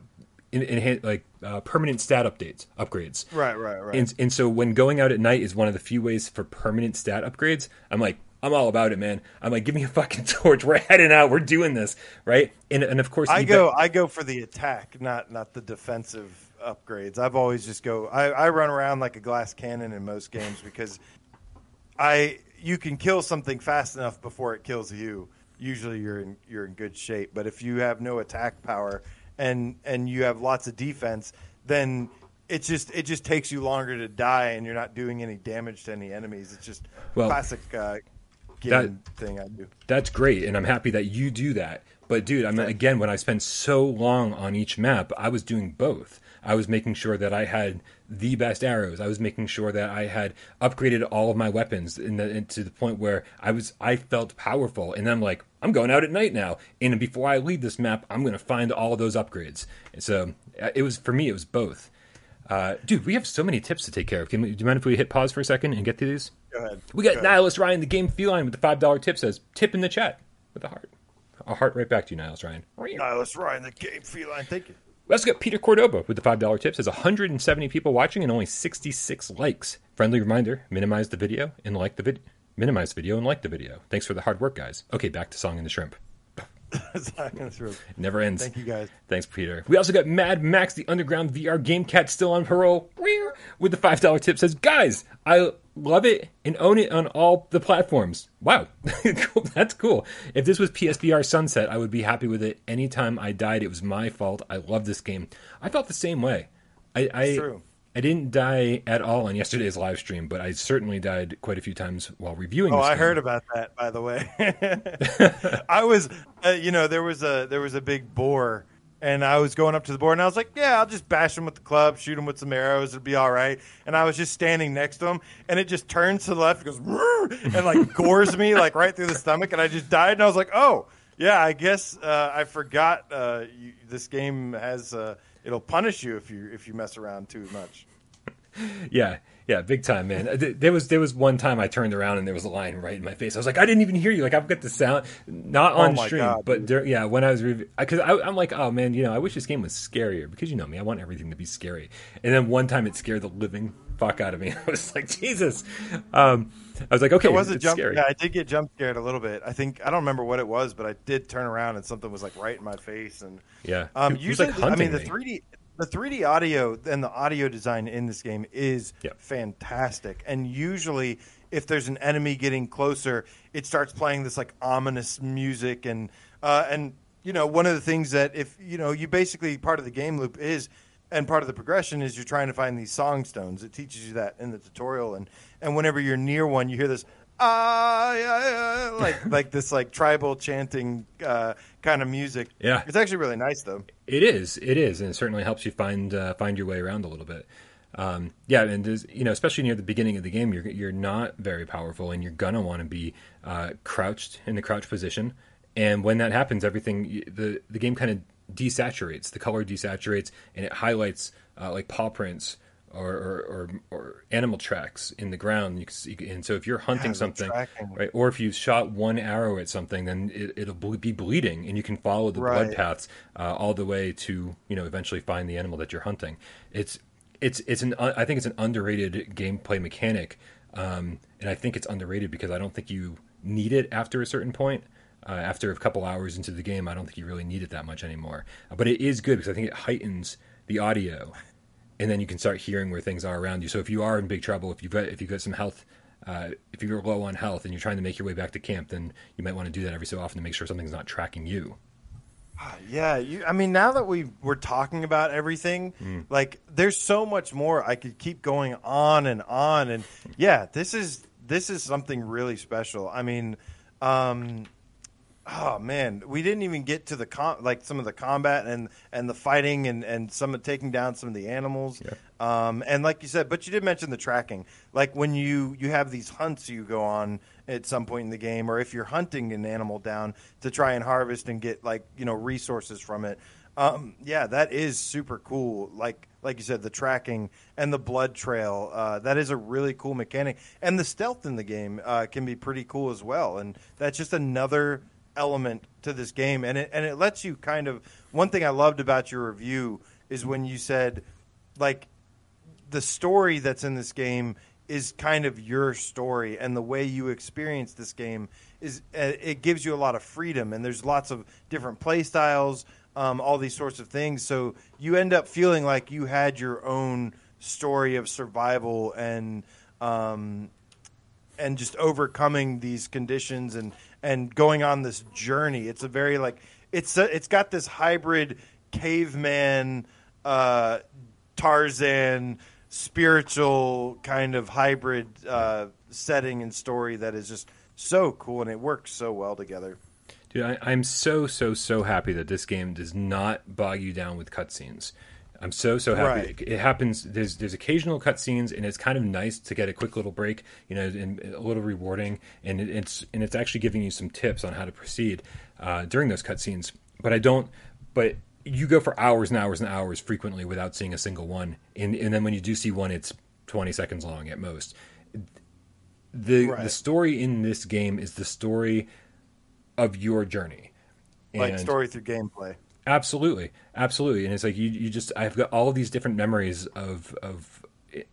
in, in, like uh, permanent stat updates, upgrades. Right, right, right. And and so when going out at night is one of the few ways for permanent stat upgrades, I'm like, I'm all about it, man. I'm like, give me a fucking [LAUGHS] torch. We're heading out. We're doing this, right? And and of course, I go bet- I go for the attack, not not the defensive upgrades. I've always just go. I, I run around like a glass cannon in most games because I you can kill something fast enough before it kills you. Usually you're in you're in good shape. But if you have no attack power and and you have lots of defense, then it's just it just takes you longer to die, and you're not doing any damage to any enemies. It's just Well, classic uh, game thing I do. That's great, and I'm happy that you do that. But dude, I mean, again, when I spent so long on each map, I was doing both. I was making sure that I had the best arrows. I was making sure that I had upgraded all of my weapons in the, in- to the point where I was I felt powerful. And I'm like, I'm going out at night now, and before I leave this map, I'm going to find all of those upgrades. And so it was for me. It was both. Uh, dude, we have so many tips to take care of. Can we, do you mind if we hit pause for a second and get to these? Go ahead. We got Go. Nihilist Ryan, the game feline, with the five dollar tip says tip in the chat with a heart. A heart right back to you, Nihilist Ryan. Nihilus Ryan, the game feline. Thank you. We also got Peter Cordoba with the five dollar tip says 170 people watching and only 66 likes. Friendly reminder: minimize the video and like the video. Minimize the video and like the video. Thanks for the hard work, guys. Okay, back to Song and the Shrimp. [LAUGHS] Through. It never ends. Thank you guys. Thanks, Peter. We also got Mad Max, the underground VR game cat, still on parole. With the five dollar tip says, guys, I love it and own it on all the platforms. Wow, [LAUGHS] Cool. that's cool. If this was PSVR Sunset, I would be happy with it. Anytime I died, it was my fault. I love this game. I felt the same way. I I, true. I didn't die at all on yesterday's live stream, but I certainly died quite a few times while reviewing. Oh, I game. heard about that. By the way, [LAUGHS] I was, uh, you know, there was a there was a big boar, and I was going up to the boar, and I was like, yeah, I'll just bash him with the club, shoot him with some arrows, it'll be all right. And I was just standing next to him, and it just turns to the left, goes, and like [LAUGHS] gores me like right through the stomach, and I just died, and I was like, oh, yeah, I guess uh, I forgot. Uh, you, this game has uh, it'll punish you if you if you mess around too much. yeah, yeah, big time, man. Uh, there was there was one time I turned around and there was a line right in my face. I was like, I didn't even hear you. Like I've got the sound not Oh on my stream, God, but dur- yeah, when I was because I'm like, oh man, you know, I wish this game was scarier because you know me, I want everything to be scary. And then one time it scared the living fuck out of me. [LAUGHS] I was like, Jesus. Um, I was like, okay, It was a it's jump. scary. Yeah, I did get jump scared a little bit. I think I don't remember what it was, but I did turn around and something was like right in my face. And Yeah, um, It usually, like, I mean, the three D, the three D audio and the audio design in this game is Yep. fantastic. And usually, if there's an enemy getting closer, it starts playing this like ominous music and uh, and you know one of the things that if you know you basically part of the game loop is and part of the progression is you're trying to find these song stones. It teaches you that in the tutorial, and and whenever you're near one, you hear this ah, yeah, yeah," like [LAUGHS] like this like tribal chanting uh, kind of music. Yeah. it's actually really nice though. It is, it is, and it certainly helps you find uh, find your way around a little bit. Um, yeah, and you know, especially near the beginning of the game, you're you're not very powerful, and you're gonna want to be uh, crouched in the crouch position. And when that happens, everything the the game kind of desaturates. The color desaturates, and it highlights uh, like paw prints or, or, or, or animal tracks in the ground. You can see, and so if you're hunting Yeah, something, tracking. right, or if you shot one arrow at something, then it, it'll be bleeding, and you can follow the blood paths uh, all the way to you know eventually find the animal that you're hunting. It's it's it's an I think it's an underrated gameplay mechanic, um, and I think it's underrated because I don't think you need it after a certain point. Uh, after a couple hours into the game, I don't think you really need it that much anymore. Uh, but it is good because I think it heightens the audio, and then you can start hearing where things are around you. So if you are in big trouble, if you've got if you've got some health, uh, if you're low on health and you're trying to make your way back to camp, then you might want to do that every so often to make sure something's not tracking you. Yeah, you, I mean, now that we we're talking about everything, Hmm. like there's so much more. I could keep going on and on, and yeah, this is this is something really special. I mean, um, oh man, we didn't even get to the com- like some of the combat and and the fighting and and some of taking down some of the animals. Um, and like you said, but you did mention the tracking. Like when you you have these hunts you go on at some point in the game, or if you're hunting an animal down to try and harvest and get like you know resources from it. Um, yeah, that is super cool. Like like you said, the tracking and the blood trail. Uh, that is a really cool mechanic, and the stealth in the game uh, can be pretty cool as well. And that's just another element to this game, and it and it lets you kind of. One thing I loved about your review is when you said, like, the story that's in this game is kind of your story and the way you experience this game is uh, it gives you a lot of freedom and there's lots of different play styles um, all these sorts of things so you end up feeling like you had your own story of survival and um, and just overcoming these conditions and and going on this journey. It's a very like it's a, it's got this hybrid caveman uh, Tarzan spiritual kind of hybrid uh, setting and story that is just so cool and it works so well together. Dude, I, I'm so so so happy that this game does not bog you down with cutscenes. I'm so so happy. Right. It, it happens. There's there's occasional cutscenes, and it's kind of nice to get a quick little break, you know, and a little rewarding. And it, it's and it's actually giving you some tips on how to proceed uh, during those cutscenes. But I don't. But you go for hours and hours and hours frequently without seeing a single one, and and then when you do see one, it's 20 seconds long at most. The the story in this game is the story of your journey. Like And- story through gameplay. Absolutely, absolutely, and it's like you, you just I've got all these different memories of of, and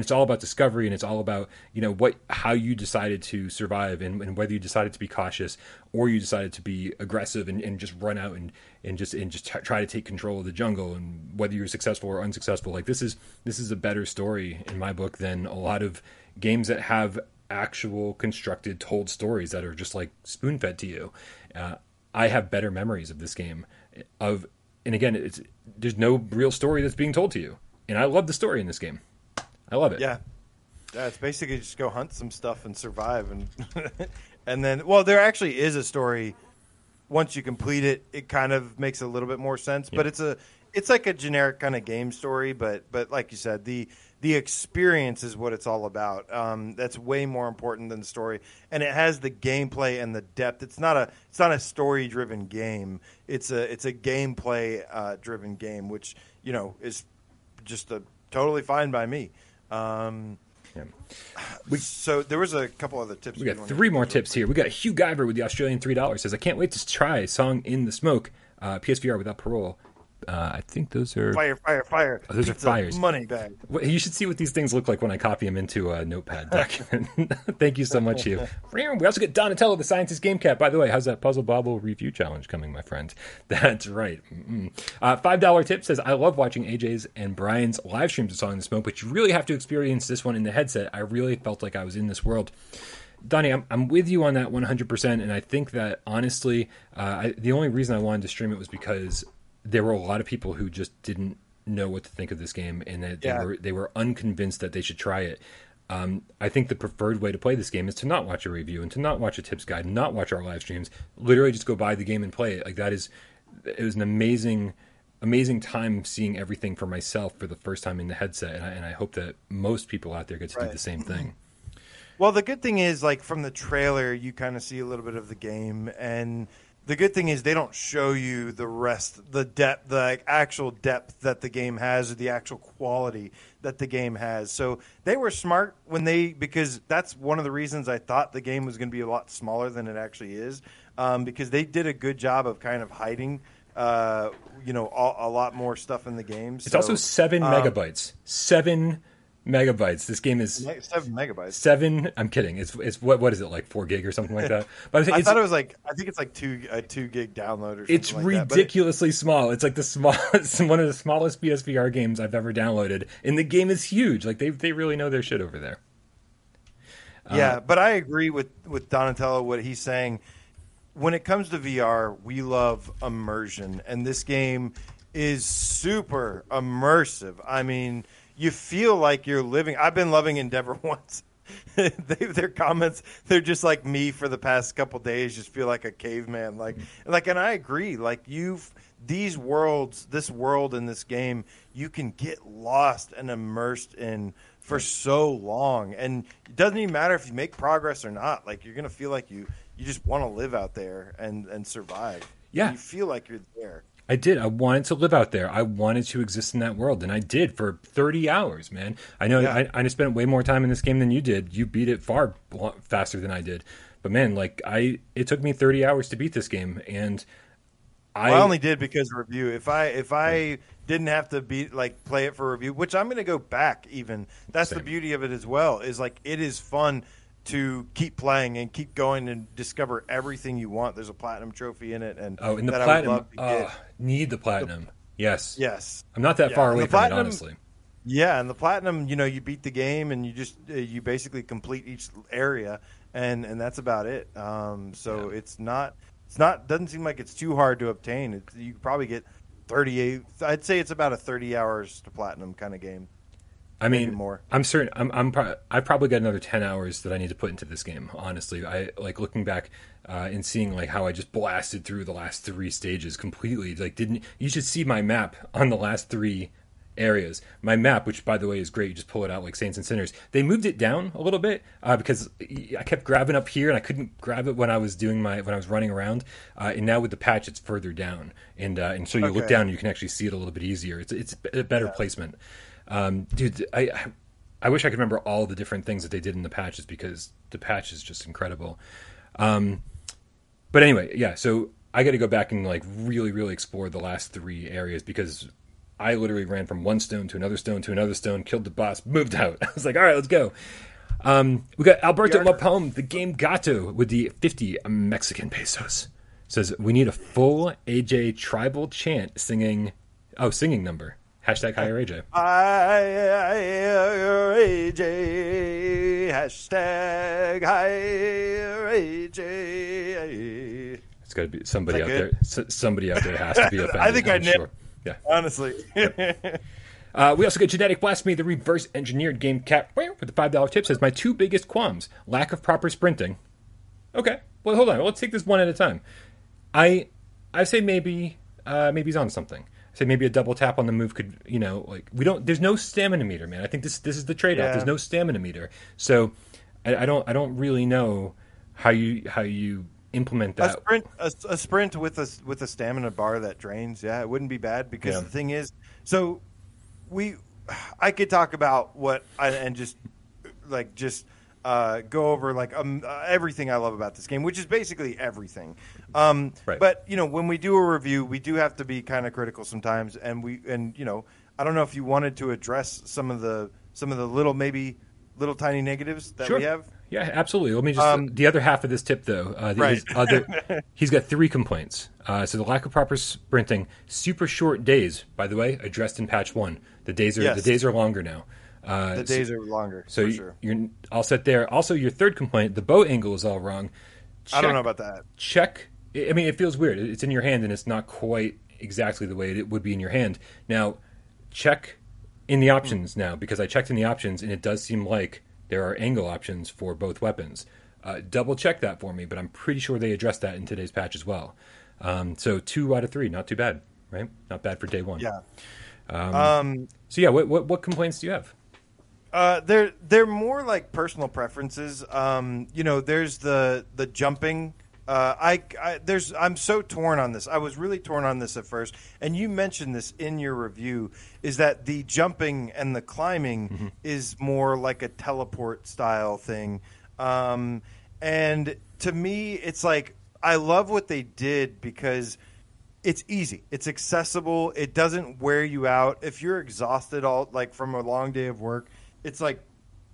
it's all about discovery, and it's all about you know what how you decided to survive, and, and whether you decided to be cautious or you decided to be aggressive and, and just run out and and just and just try to take control of the jungle, and whether you're successful or unsuccessful. Like this is this is a better story in my book than a lot of games that have actual constructed told stories that are just like spoon fed to you. Uh, I have better memories of this game. Of and again, it's there's no real story that's being told to you, and I love the story in this game. I love it. Yeah. Yeah, it's basically just go hunt some stuff and survive and [LAUGHS] and then well there actually is a story once you complete it it kind of makes a little bit more sense but it's a it's like a generic kind of game story but but like you said the the experience is what it's all about um, that's way more important than the story and it has the gameplay and the depth it's not a it's not a story driven game it's a it's a gameplay uh, driven game which you know is just a totally fine by me Um, Yeah. so there was a couple other tips. We got three more tips here. We got Hugh Guyver with the Australian three dollars says I can't wait to try song in the smoke. Uh, PSVR without parole. Uh, I think those are. Fire, fire, fire! Oh, those are fires. Money bag. Well, You should see what these things look like when I copy them into a notepad document. [LAUGHS] [LAUGHS] Thank you so much, Hugh. We also get Donatello, the Scientist Game Cat. By the way, how's that Puzzle Bobble review challenge coming, my friend? [LAUGHS] That's right. Uh, $5 tip says, I love watching AJ's and Brian's live streams of Song in the Smoke, but you really have to experience this one in the headset. I really felt like I was in this world. Donnie, I'm, I'm with you on that 100%. And I think that honestly, uh, I, the only reason I wanted to stream it was because there were a lot of people who just didn't know what to think of this game and that they were they were unconvinced that they should try it. Um, I think the preferred way to play this game is to not watch a review and to not watch a tips guide, and not watch our live streams. Literally, just go buy the game and play it. Like that is, it was an amazing, amazing time seeing everything for myself for the first time in the headset, and I, and I hope that most people out there get to do the same thing. Well, the good thing is, like from the trailer, you kind of see a little bit of the game, and the good thing is they don't show you the rest, the depth, the actual depth that the game has, or the actual quality that the game has. So they were smart when they, because that's one of the reasons I thought the game was going to be a lot smaller than it actually is, um, because they did a good job of kind of hiding. Uh, you know, a, a lot more stuff in the game. It's also seven um, megabytes. Seven megabytes. This game is seven megabytes. seven. I'm kidding. It's it's what what is it like four gig or something like [LAUGHS] that? But I thought it was like I think it's like two a two gig download or something it's like that. It- ridiculously small. It's like the smallest, [LAUGHS] one of the smallest PSVR games I've ever downloaded, and the game is huge. Like they they really know their shit over there. yeah, uh, but I agree with with Donatello what he's saying. When it comes to VR, we love immersion, and this game is super immersive. I mean, you feel like you're living. I've been loving Endeavor [LAUGHS] once. they, their comments, they're just like me for the past couple days. Just feel like a caveman. Like, like, and I agree. Like you've these worlds, this world in this game, you can get lost and immersed in for so long, and it doesn't even matter if you make progress or not. Like you're gonna feel like you you just want to live out there and and survive. Yeah. you feel like you're there. I did. I wanted to live out there. I wanted to exist in that world, and I did for 30 hours, man. I know Yeah. I, I spent way more time in this game than you did. You beat it far faster than I did. But man, like I, it took me 30 hours to beat this game, and I, Well, I only did because of review. If I if I didn't have to be like play it for review, which I'm going to go back. Even that's the beauty of it as well. Is like it is fun to keep playing and keep going and discover everything you want. There's a platinum trophy in it, and oh, in the that I would platinum, love to get. uh, need the platinum. yes, yes, I'm not that Yeah, far away the from it, honestly. Yeah, and the platinum, you know, you beat the game and you just uh, you basically complete each area, and and that's about it. Um, so it's not it's not doesn't seem like it's too hard to obtain. It's, you probably get thirty eight. I'd say it's about a thirty hours to platinum kind of game. I mean, more. I'm certain. I'm. I'm. Pro- I probably got another ten hours that I need to put into this game. Honestly, I like looking back uh, and seeing like how I just blasted through the last three stages completely. Like, didn't you should see my map on the last three areas. My map, which by the way is great, you just pull it out like Saints and Sinners. They moved it down a little bit uh, because I kept grabbing up here and I couldn't grab it when I was doing my when I was running around. Uh, and now with the patch, it's further down, and uh, and so you look down and you can actually see it a little bit easier. It's it's a better placement. Um, dude, I I wish I could remember all the different things that they did in the patches because the patch is just incredible. Um, but anyway, yeah. So I got to go back and like really, really explore the last three areas because I literally ran from one stone to another stone to another stone, killed the boss, moved out. [LAUGHS] I was like, all right, let's go. Um, we got Alberto Yeah. Lapalme, the game Gato, with the 50 Mexican pesos. Says, we need a full AJ tribal chant singing, oh, singing number. Hashtag hire AJ. Hire AJ hashtag hire AJ. It's got to be somebody out that there. somebody out there has to be [LAUGHS] offended. I think I nailed- sure. Yeah. Honestly, [LAUGHS] Uh, we also get Genetic Blasphemy, the reverse engineered game cat with the $5 tip says, My two biggest qualms lack of proper sprinting. Okay. Well, hold on. Let's take this one at a time. I I say maybe uh, maybe he's on something. Say maybe a double tap on the move could, you know, like we don't. There's no stamina meter, man. I think this this is the trade off. Yeah. There's no stamina meter, so I, I don't I don't really know how you how you implement that a sprint, a, a sprint with a with a stamina bar that drains. Yeah, it wouldn't be bad because Yeah. the thing is, so we I could talk about what I, and just like just uh, go over like um, uh, everything I love about this game, which is basically everything. Um, Right. But you know, when we do a review, we do have to be kind of critical sometimes, and we and you know, I don't know if you wanted to address some of the some of the little maybe little tiny negatives that Sure. we have. Yeah, absolutely. Let me just Um, the other half of this tip though. Uh, Right. other, [LAUGHS] he's got three complaints. Uh, so the lack of proper sprinting, super short days. By the way, addressed in patch one. The days are Yes. the days are longer now. Uh, The so- days are longer. So for you, sure. you're all set there. Also, your third complaint: the bow angle is all wrong. I don't know about that. check. I mean, it feels weird. It's in your hand, and it's not quite exactly the way it would be in your hand. Now, check in the options now because I checked in the options, and it does seem like there are angle options for both weapons. Uh, double check that for me, but I'm pretty sure they addressed that in today's patch as well. Um, so two out of three, not too bad, right? Not bad for day one. Yeah. Um, So yeah, what, what what complaints do you have? Uh, they're they're more like personal preferences. Um, you know, there's the the jumping. Uh, I, I there's I'm so torn on this. I was really torn on this at first, and you mentioned this in your review. Is that the jumping and the climbing is more like a teleport style thing, um, and to me, it's like I love what they did because it's easy. It's accessible. It doesn't wear you out. If you're exhausted all like from a long day of work it's like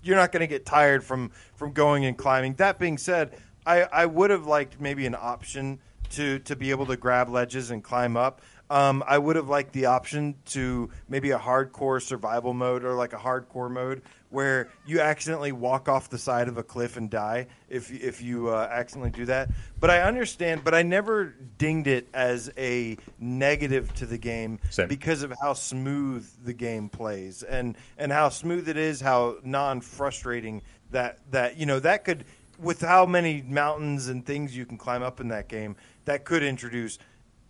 you're not going to get tired from from going and climbing. That being said i i would have liked maybe an option to to be able to grab ledges and climb up um, I would have liked the option to maybe a hardcore survival mode or like a hardcore mode where you accidentally walk off the side of a cliff and die if if you uh, accidentally do that. But I understand, but I never dinged it as a negative to the game Same. because of how smooth the game plays and and how smooth it is, how non frustrating that that you know that could with how many mountains and things you can climb up in that game that could introduce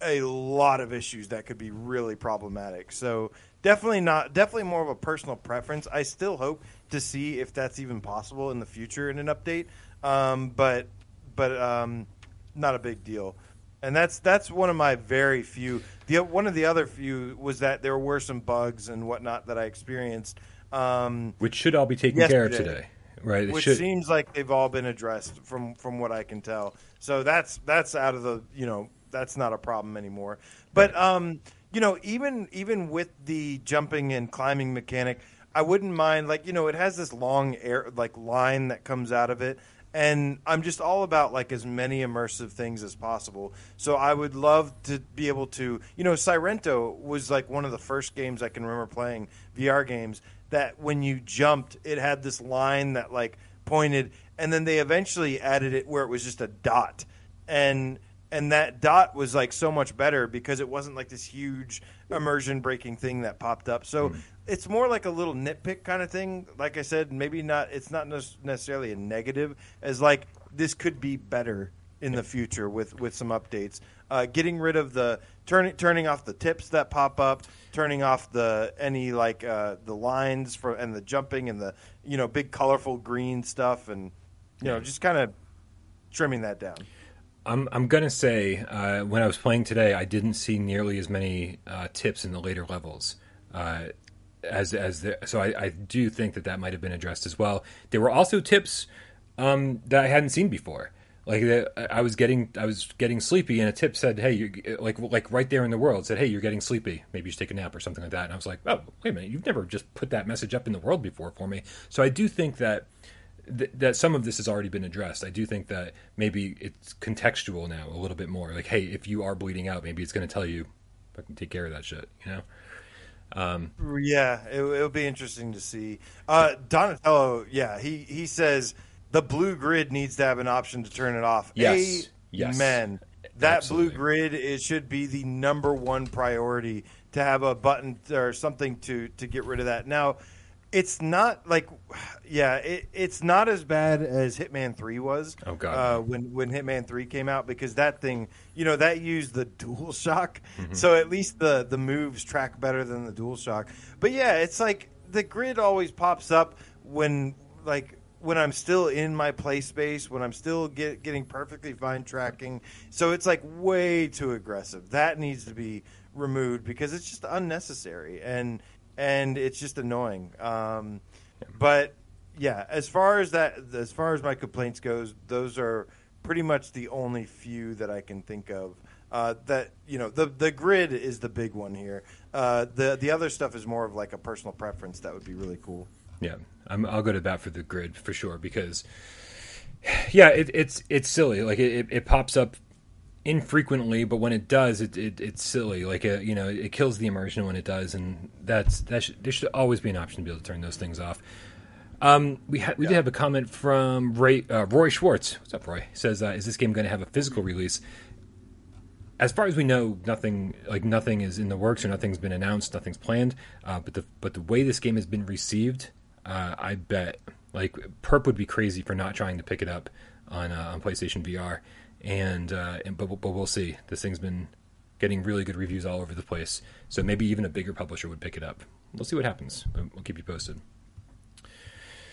a lot of issues that could be really problematic. So definitely not definitely more of a personal preference. I still hope to see if that's even possible in the future in an update. Um, but but um, not a big deal. And that's that's one of my very few. The one of the other few was that there were some bugs and whatnot that I experienced, um, Which should all be taken care of today, right? It which should. seems like they've all been addressed from from what I can tell. So that's that's out of the you know that's not a problem anymore. But um, you know even even with the jumping and climbing mechanic, I wouldn't mind like you know it has this long air like line that comes out of it. And I'm just all about like as many immersive things as possible. So I would love to be able to, you know, Sairento was like one of the first games I can remember playing VR games that when you jumped, it had this line that like pointed, and then they eventually added it where it was just a dot, and and that dot was like so much better because it wasn't like this huge immersion breaking thing that popped up. So it's more like a little nitpick kind of thing. Like I said, maybe not. It's not necessarily a negative, as like this could be better in the future with with some updates. Uh, getting rid of the turning turning off the tips that pop up, turning off the any like uh, the lines for and the jumping and the you know big colorful green stuff and you know just kind of trimming that down. I'm I'm gonna say uh, when I was playing today, I didn't see nearly as many uh, tips in the later levels. Uh, as as the, so I, I do think that that might have been addressed as well. There were also tips um, that I hadn't seen before. Like I was getting I was getting sleepy, and a tip said, "Hey, you like like right there in the world said, hey, you're getting sleepy. Maybe you should take a nap or something like that." And I was like, "Oh, wait a minute, you've never just put that message up in the world before for me." So I do think that th- that some of this has already been addressed. I do think that maybe it's contextual now a little bit more. Like, hey, if you are bleeding out, maybe it's going to tell you, "Fucking take care of that shit," you know. Yeah, it, it'll be interesting to see. Uh, Donatello, yeah, he he says the blue grid needs to have an option to turn it off. Yes, yes. Amen. That Absolutely. blue grid it should be the number one priority to have a button or something to to get rid of that. Now, it's not like, [SIGHS] yeah, it, it's not as bad as Hitman Three was. Oh, God. Uh, when when Hitman Three came out because that thing, you know, that used the [LAUGHS] Dual Shock, Mm-hmm. so at least the the moves track better than the Dual Shock. But yeah, it's like the grid always pops up when like when I'm still in my play space, when I'm still get, getting perfectly fine tracking. So it's like way too aggressive. That needs to be removed because it's just unnecessary and and it's just annoying. Um, but yeah, as far as that, as far as my complaints goes, those are pretty much the only few that I can think of. Uh, that you know, the the grid is the big one here. Uh, the the other stuff is more of like a personal preference. That would be really cool. Yeah, I'm, I'll go to bat for the grid for sure because, yeah, it, it's it's silly. Like it, it pops up infrequently, but when it does, it, it it's silly. Like a, you know, it kills the immersion when it does, and that's that. Should, there should always be an option to be able to turn those things off. Um, we ha- we yeah. did have a comment from Ray, uh, Roy Schwartz. What's up, Roy? Says, uh, "Is this game going to have a physical release?" as far as we know, nothing like nothing is in the works or nothing's been announced, nothing's planned. Uh, but the but the way this game has been received, uh, I bet like Perp would be crazy for not trying to pick it up on uh, on PlayStation VR. And, uh, and but but we'll see. This thing's been getting really good reviews all over the place. So maybe even a bigger publisher would pick it up. We'll see what happens. We'll keep you posted.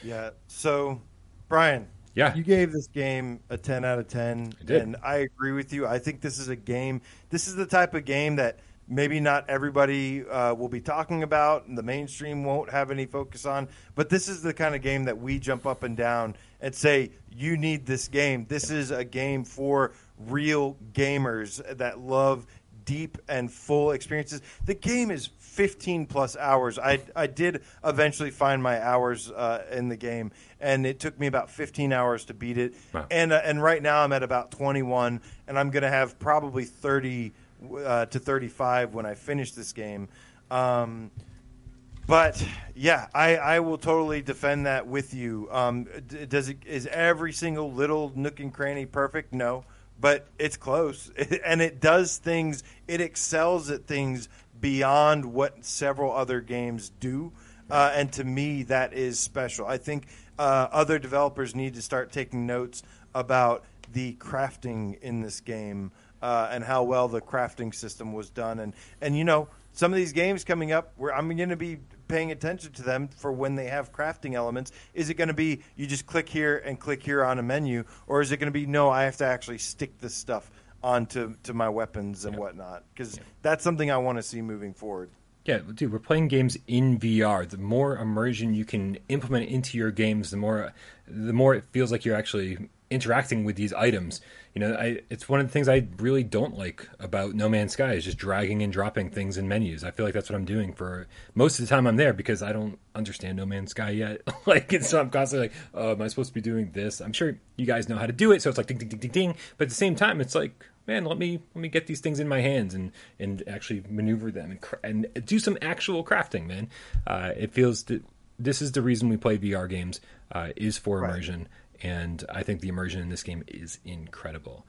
Yeah. So, Brian, yeah. You gave this game a 10 out of 10. I and I agree with you. I think this is a game, this is the type of game that maybe not everybody uh, will be talking about and the mainstream won't have any focus on. But this is the kind of game that we jump up and down and say, you need this game. This is a game for real gamers that love deep and full experiences. The game is 15 plus hours. I, I did eventually find my hours uh, in the game, and it took me about 15 hours to beat it. Wow. And uh, and right now I'm at about 21, and I'm going to have probably 30 uh, to 35 when I finish this game. Um, but yeah, I, I will totally defend that with you. Um, does it is every single little nook and cranny perfect? No but it's close [LAUGHS] and it does things it excels at things beyond what several other games do uh, and to me that is special i think uh, other developers need to start taking notes about the crafting in this game uh, and how well the crafting system was done and and you know some of these games coming up where i'm going to be paying attention to them for when they have crafting elements. Is it going to be you just click here and click here on a menu, or is it going to be no? I have to actually stick this stuff onto to my weapons and yeah. whatnot because yeah. that's something I want to see moving forward. Yeah, dude, we're playing games in VR. The more immersion you can implement into your games, the more the more it feels like you're actually interacting with these items. You know, I, it's one of the things I really don't like about No Man's Sky is just dragging and dropping things in menus. I feel like that's what I'm doing for most of the time I'm there because I don't understand No Man's Sky yet. [LAUGHS] like, and so I'm constantly like, oh, am I supposed to be doing this? I'm sure you guys know how to do it, so it's like ding, ding, ding, ding, ding. But at the same time, it's like, man, let me let me get these things in my hands and and actually maneuver them and and do some actual crafting, man. Uh, it feels that this is the reason we play VR games uh, is for immersion. And I think the immersion in this game is incredible.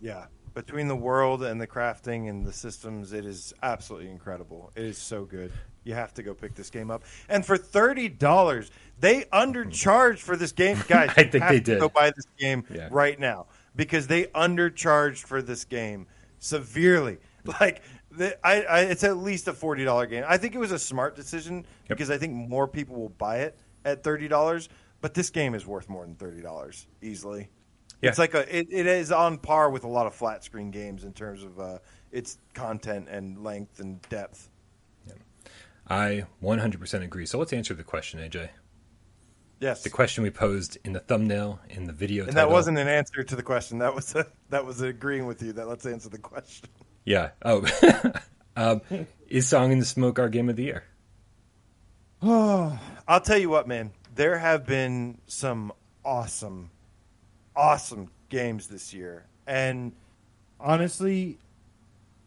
Yeah, between the world and the crafting and the systems, it is absolutely incredible. It is so good. You have to go pick this game up. And for thirty dollars, they undercharged for this game, [LAUGHS] guys. I think they did. Go buy this game yeah. right now because they undercharged for this game severely. [LAUGHS] Like the, I, I, it's at least a forty dollar game. I think it was a smart decision yep. because I think more people will buy it at thirty dollars. But this game is worth more than thirty dollars easily. Yeah. It's like a it, it is on par with a lot of flat screen games in terms of uh, its content and length and depth. Yeah. I 100% agree. So let's answer the question, AJ. Yes. The question we posed in the thumbnail in the video. And title. that wasn't an answer to the question. That was a, that was agreeing with you. That let's answer the question. Yeah. Oh. [LAUGHS] um, is Song in the Smoke our game of the year? Oh, [SIGHS] I'll tell you what, man there have been some awesome, awesome games this year. And honestly,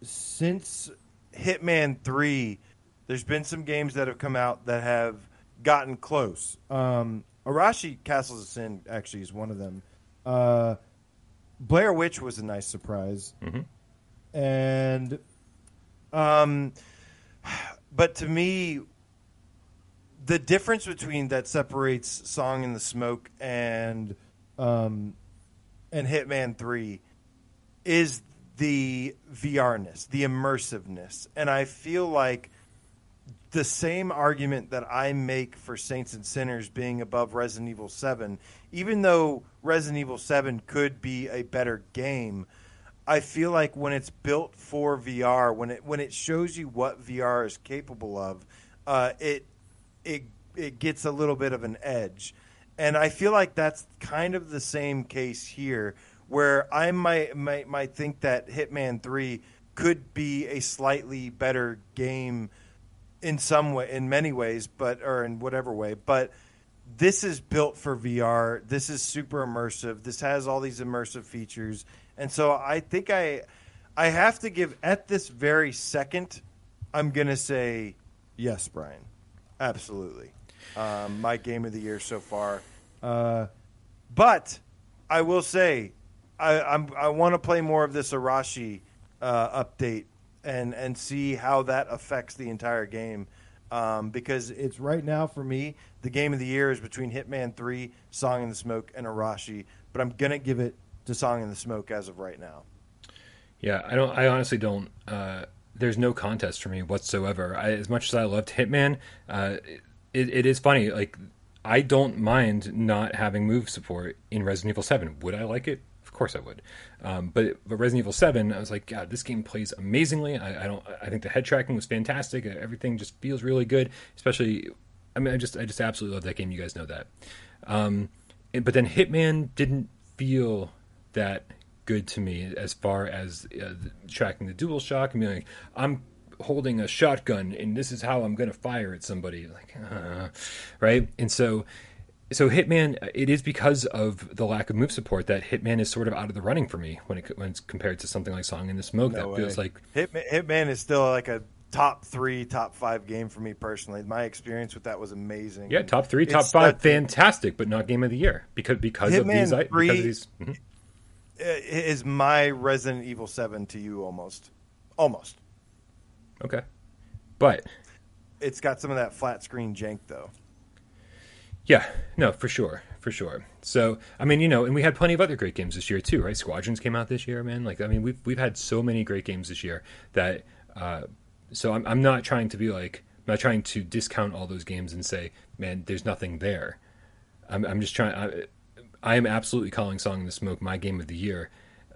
since Hitman 3, there's been some games that have come out that have gotten close. Um, Arashi Castles of Sin actually is one of them. Uh, Blair Witch was a nice surprise. Mm-hmm. And, um, [SIGHS] but to me, the difference between that separates Song in the Smoke and um, and Hitman Three is the VRness, the immersiveness, and I feel like the same argument that I make for Saints and Sinners being above Resident Evil Seven, even though Resident Evil Seven could be a better game. I feel like when it's built for VR, when it when it shows you what VR is capable of, uh, it it it gets a little bit of an edge, and I feel like that's kind of the same case here, where I might might, might think that Hitman Three could be a slightly better game in some way, in many ways, but or in whatever way, but this is built for VR. This is super immersive. This has all these immersive features, and so I think I I have to give at this very second. I'm gonna say yes, Brian. Absolutely, um, my game of the year so far. Uh, but I will say I I'm, I want to play more of this Arashi uh, update and and see how that affects the entire game. Um, because it's right now for me the game of the year is between Hitman Three, Song in the Smoke, and Arashi. But I'm gonna give it to Song in the Smoke as of right now. Yeah, I don't. I honestly don't. Uh, there's no contest for me whatsoever. I, as much as I loved Hitman, uh, it, it is funny. Like I don't mind not having move support in Resident Evil Seven. Would I like it? Of course I would. Um, but but Resident Evil Seven, I was like, God, this game plays amazingly. I, I, don't. I think the head tracking was fantastic. Everything just feels really good. Especially, I mean, I just I just absolutely love that game. You guys know that. Um, but then Hitman didn't feel that good to me as far as uh, tracking the dual shock and being like, I'm holding a shotgun and this is how I'm going to fire at somebody, like, uh, [LAUGHS] right? And so so Hitman, it is because of the lack of move support that Hitman is sort of out of the running for me when it when it's compared to something like Song in the Smoke. No that way. feels like Hitman, Hitman is still like a top three, top five game for me personally. My experience with that was amazing. yeah, top three, It's top five, fantastic, but not game of the year because because of these. three- Because of these mhm. It is my Resident Evil Seven to you almost, almost. okay, but It's got some of that flat screen jank though. Yeah, no, for sure, for sure. So, I mean, you know, and we had plenty of other great games this year too, right? Squadrons came out this year, man. Like, I mean, we've we've had so many great games this year that. Uh, so I'm I'm not trying to be like I'm not trying to discount all those games and say, man, there's nothing there. I'm I'm just trying. I, I am absolutely calling Song in the Smoke my game of the year,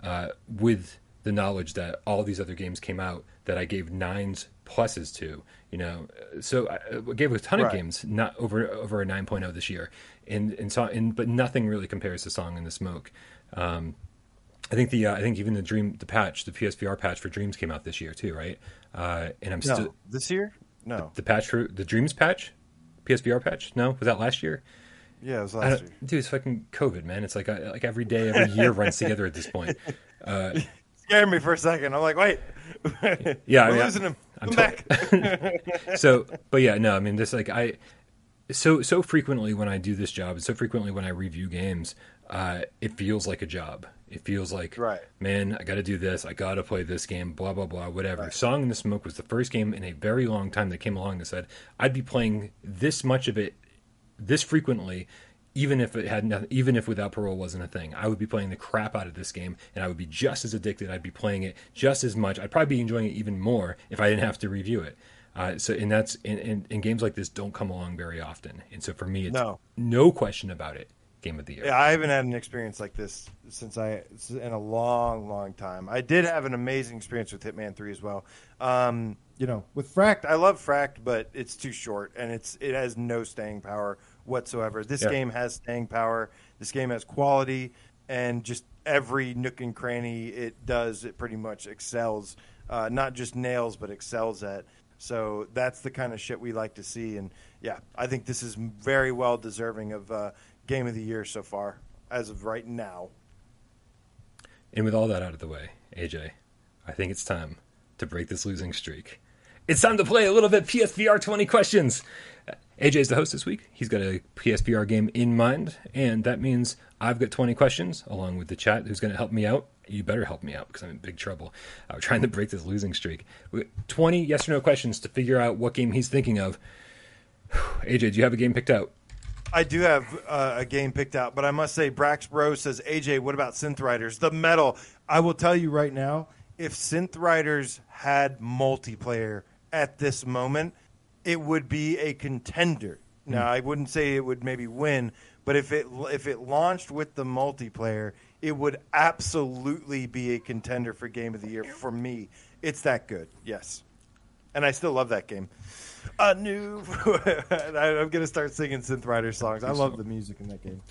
uh, with the knowledge that all these other games came out that I gave nines pluses to. You know, so I I gave a ton of games not over over a 9.0 this year, and and so and but nothing really compares to Song in the Smoke. Um, I think the uh, I think even the Dream the patch the PSVR patch for Dreams came out this year too, right? Uh, and I'm No, still this year? No. the patch for the Dreams patch, PSVR patch. No, was that last year? Yeah, it was last year. dude, it's fucking COVID, man. It's like uh, like every day, every year runs together at this point. [LAUGHS] Uh, Scared me for a second. I'm like, wait. [LAUGHS] Yeah, I mean, losing him. I'm Come to- back. [LAUGHS] so, but yeah, no, I mean, this like I so so frequently when I do this job, and so frequently when I review games, uh, it feels like a job. It feels like, Right. man, I got to do this. I got to play this game. Blah blah blah. Whatever. Song in the Smoke was the first game in a very long time that came along that said I'd be playing this much of it this frequently. Even if it had nothing, even if without parole wasn't a thing, I would be playing the crap out of this game, and I would be just as addicted. I'd be playing it just as much. I'd probably be enjoying it even more if I didn't have to review it. Uh, so, and that's and, and, and games like this don't come along very often. And so, for me, it's No. no question about it. Game of the year. Yeah, I haven't had an experience like this since I in a long, long time. I did have an amazing experience with Hitman Three as well. Um, you know, with Fracked, I love Fracked, but it's too short and it's it has no staying power whatsoever. This Yeah. game has staying power. This game has quality, and just every nook and cranny it does, it pretty much excels. Uh, not just nails, but excels at. So that's the kind of shit we like to see, and yeah, I think this is very well deserving of uh, game of the year so far as of right now. And with all that out of the way, AJ, I think it's time to break this losing streak. It's time to play a little bit PSVR 20 questions. AJ is the host this week. He's got a PSVR game in mind, and that means I've got 20 questions along with the chat who's going to help me out. You better help me out because I'm in big trouble. I'm trying to break this losing streak. 20 yes or no questions to figure out what game he's thinking of. [SIGHS] AJ, do you have a game picked out? I do have uh, a game picked out, but I must say, Brax Bro says, AJ, what about Synth Riders? The metal. I will tell you right now, if Synth Riders had multiplayer at this moment, it would be a contender. Hmm. Now, I wouldn't say it would maybe win, but if it if it launched with the multiplayer, it would absolutely be a contender for Game of the Year for me. It's that good, yes, and I still love that game. a new. [LAUGHS] I- I'm gonna start singing Synth Rider songs. I love the music in that game.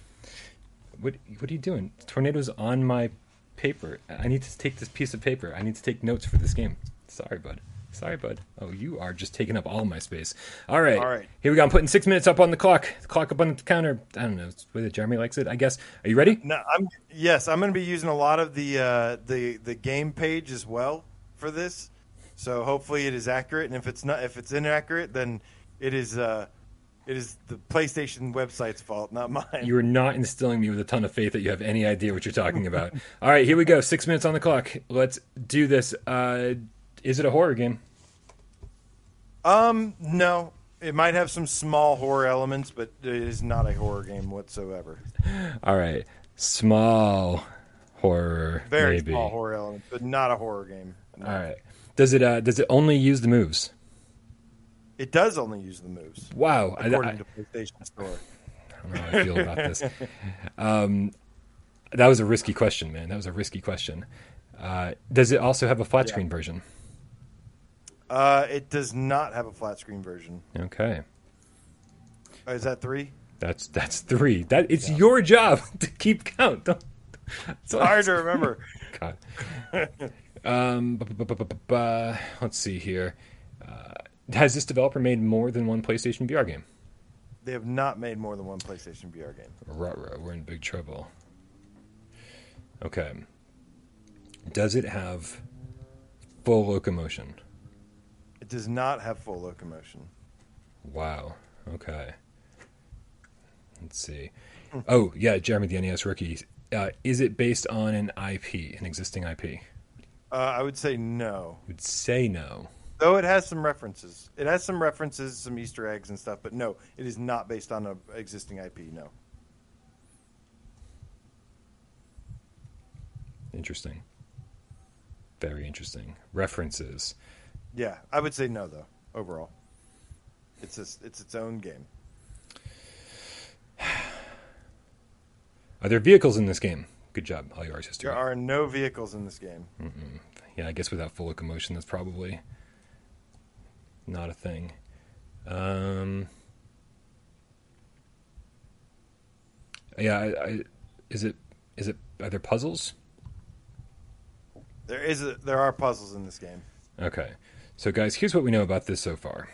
What what are you doing? Tornadoes on my paper. I need to take this piece of paper. I need to take notes for this game. Sorry, bud. Sorry, bud. Oh, you are just taking up all my space. All right. All right. Here we go. I'm putting six minutes up on the clock. The clock up on the counter. I don't know. It's the way that Jeremy likes it, I guess. Are you ready? No, I'm yes. I'm gonna be using a lot of the uh, the the game page as well for this. So hopefully it is accurate. And if it's not, if it's inaccurate, then it is uh, it is the PlayStation website's fault, not mine. You are not instilling me with a ton of faith that you have any idea what you're talking about. All right, here we go. Six minutes on the clock. Let's do this. Uh, is it a horror game? Um, no. It might have some small horror elements, but it is not a horror game whatsoever. All right. Small horror. Very maybe. small horror elements, but not a horror game. All right. Does it uh, does it only use the moves? It does only use the moves, Wow. I, according I- to PlayStation Store. I don't know how I feel about this. Um, that was a risky question, man. That was a risky question. Uh, does it also have a flat Yeah. screen version? Uh, it does not have a flat screen version. Okay. Oh, is that three? That's that's three. That it's your job [LAUGHS] to keep count. Don't, It's hard to remember. [LAUGHS] God. um, bu- let's see here. Uh, has this developer made more than one PlayStation VR game? They have not made more than one PlayStation VR game. Ruh-roh, we're in big trouble. Okay. Does it have full locomotion? It does not have full locomotion. Wow. Okay. Let's see. Oh, yeah, Jeremy the NES rookie. Uh, is it based on an IP, an existing IP? Uh, I would say no. Would say no. Though it has some references. It has some references, some Easter eggs and stuff, but no, it is not based on an existing IP, no. Interesting. Very interesting. References. Yeah, I would say no, though, overall. It's, a, it's its own game. [SIGHS] Are there vehicles in this game? Good job, all yours history. There are no vehicles in this game. Yeah, I guess without full locomotion, that's probably not a thing. Um, yeah, I, I, is it? Is it? Are there puzzles? There is a, there are puzzles in this game. Okay, so guys, here's what we know about this so far.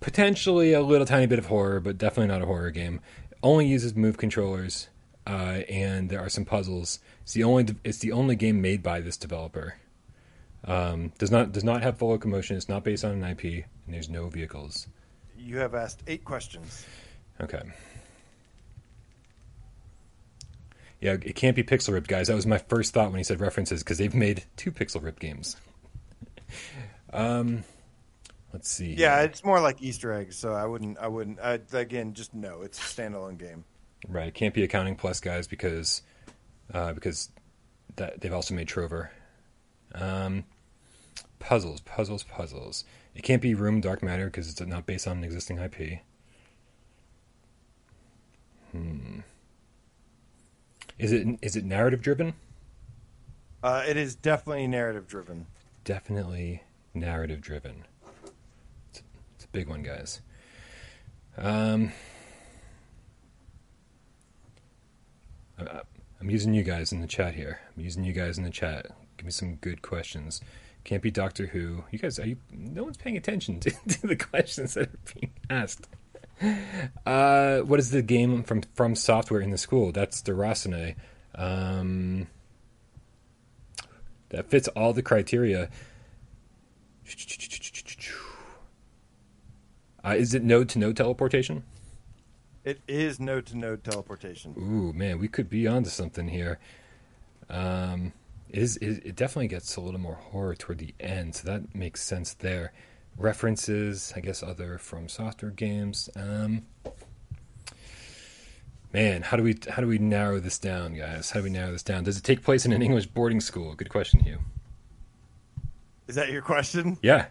Potentially a little tiny bit of horror, but definitely not a horror game. Only uses move controllers, uh, and there are some puzzles. It's the only it's the only game made by this developer. Um, does not does not have full locomotion. It's not based on an IP, and there's no vehicles. You have asked eight questions. Okay. Yeah, it can't be pixel ripped, guys. That was my first thought when he said references because they've made two pixel ripped games. Um, let's see. Yeah, it's more like Easter eggs, so I wouldn't. I wouldn't. I, again, just no. It's a standalone game. right. It can't be accounting plus, guys, because uh, because that they've also made Trover. Um, puzzles, puzzles, puzzles. It can't be Room Dark Matter because it's not based on an existing IP. Hmm. Is it is it narrative driven? Uh, it is definitely narrative driven. Definitely narrative driven. It's, it's a big one, guys. Um, I'm using you guys in the chat here. I'm using you guys in the chat. Give me some good questions. Can't be Doctor Who. You guys, are you? No one's paying attention to, [LAUGHS] to the questions that are being asked. Uh, what is the game from FromSoftware in the school? That's the Déraciné. Um, that fits all the criteria. Uh, is it node to node teleportation? It is node to node teleportation. Ooh, man, we could be onto something here. Um, it is it, it definitely gets a little more horror toward the end, so that makes sense there. References, I guess, other FromSoftware games. Um, man, how do we how do we narrow this down, guys? How do we narrow this down? Does it take place in an English boarding school? Good question, Hugh. Is that your question? Yeah.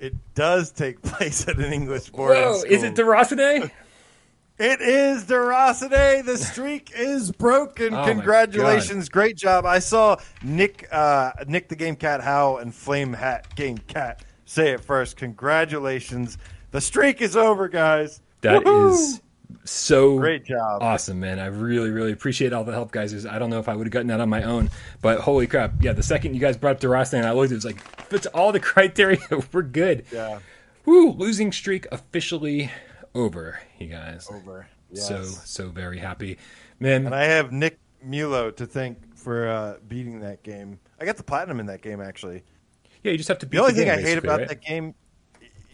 It does take [LAUGHS] place at an English boarding Whoa, school. is it Déraciné? [LAUGHS] It is Déraciné. The streak [LAUGHS] is broken. Oh Congratulations, great job. I saw Nick, uh, Nick the Game Cat How and Flame Hat Game Cat say it first. Congratulations. The streak is over, guys. That is Woohoo! So Great job. awesome, man. I really, really appreciate all the help, guys. I don't know if I would have gotten that on my own, but holy crap. Yeah, the second you guys brought up Déraciné, I looked, it was like, fits all the [LAUGHS] criteria. [LAUGHS] We're good. Yeah. Woo, losing streak officially over, you guys. Over. So, Yes. so very happy. Man, And I have Nick Mulo to thank for uh, beating that game. I got the platinum in that game, actually. yeah, you just have to beat The only the thing game, I hate about right? that game,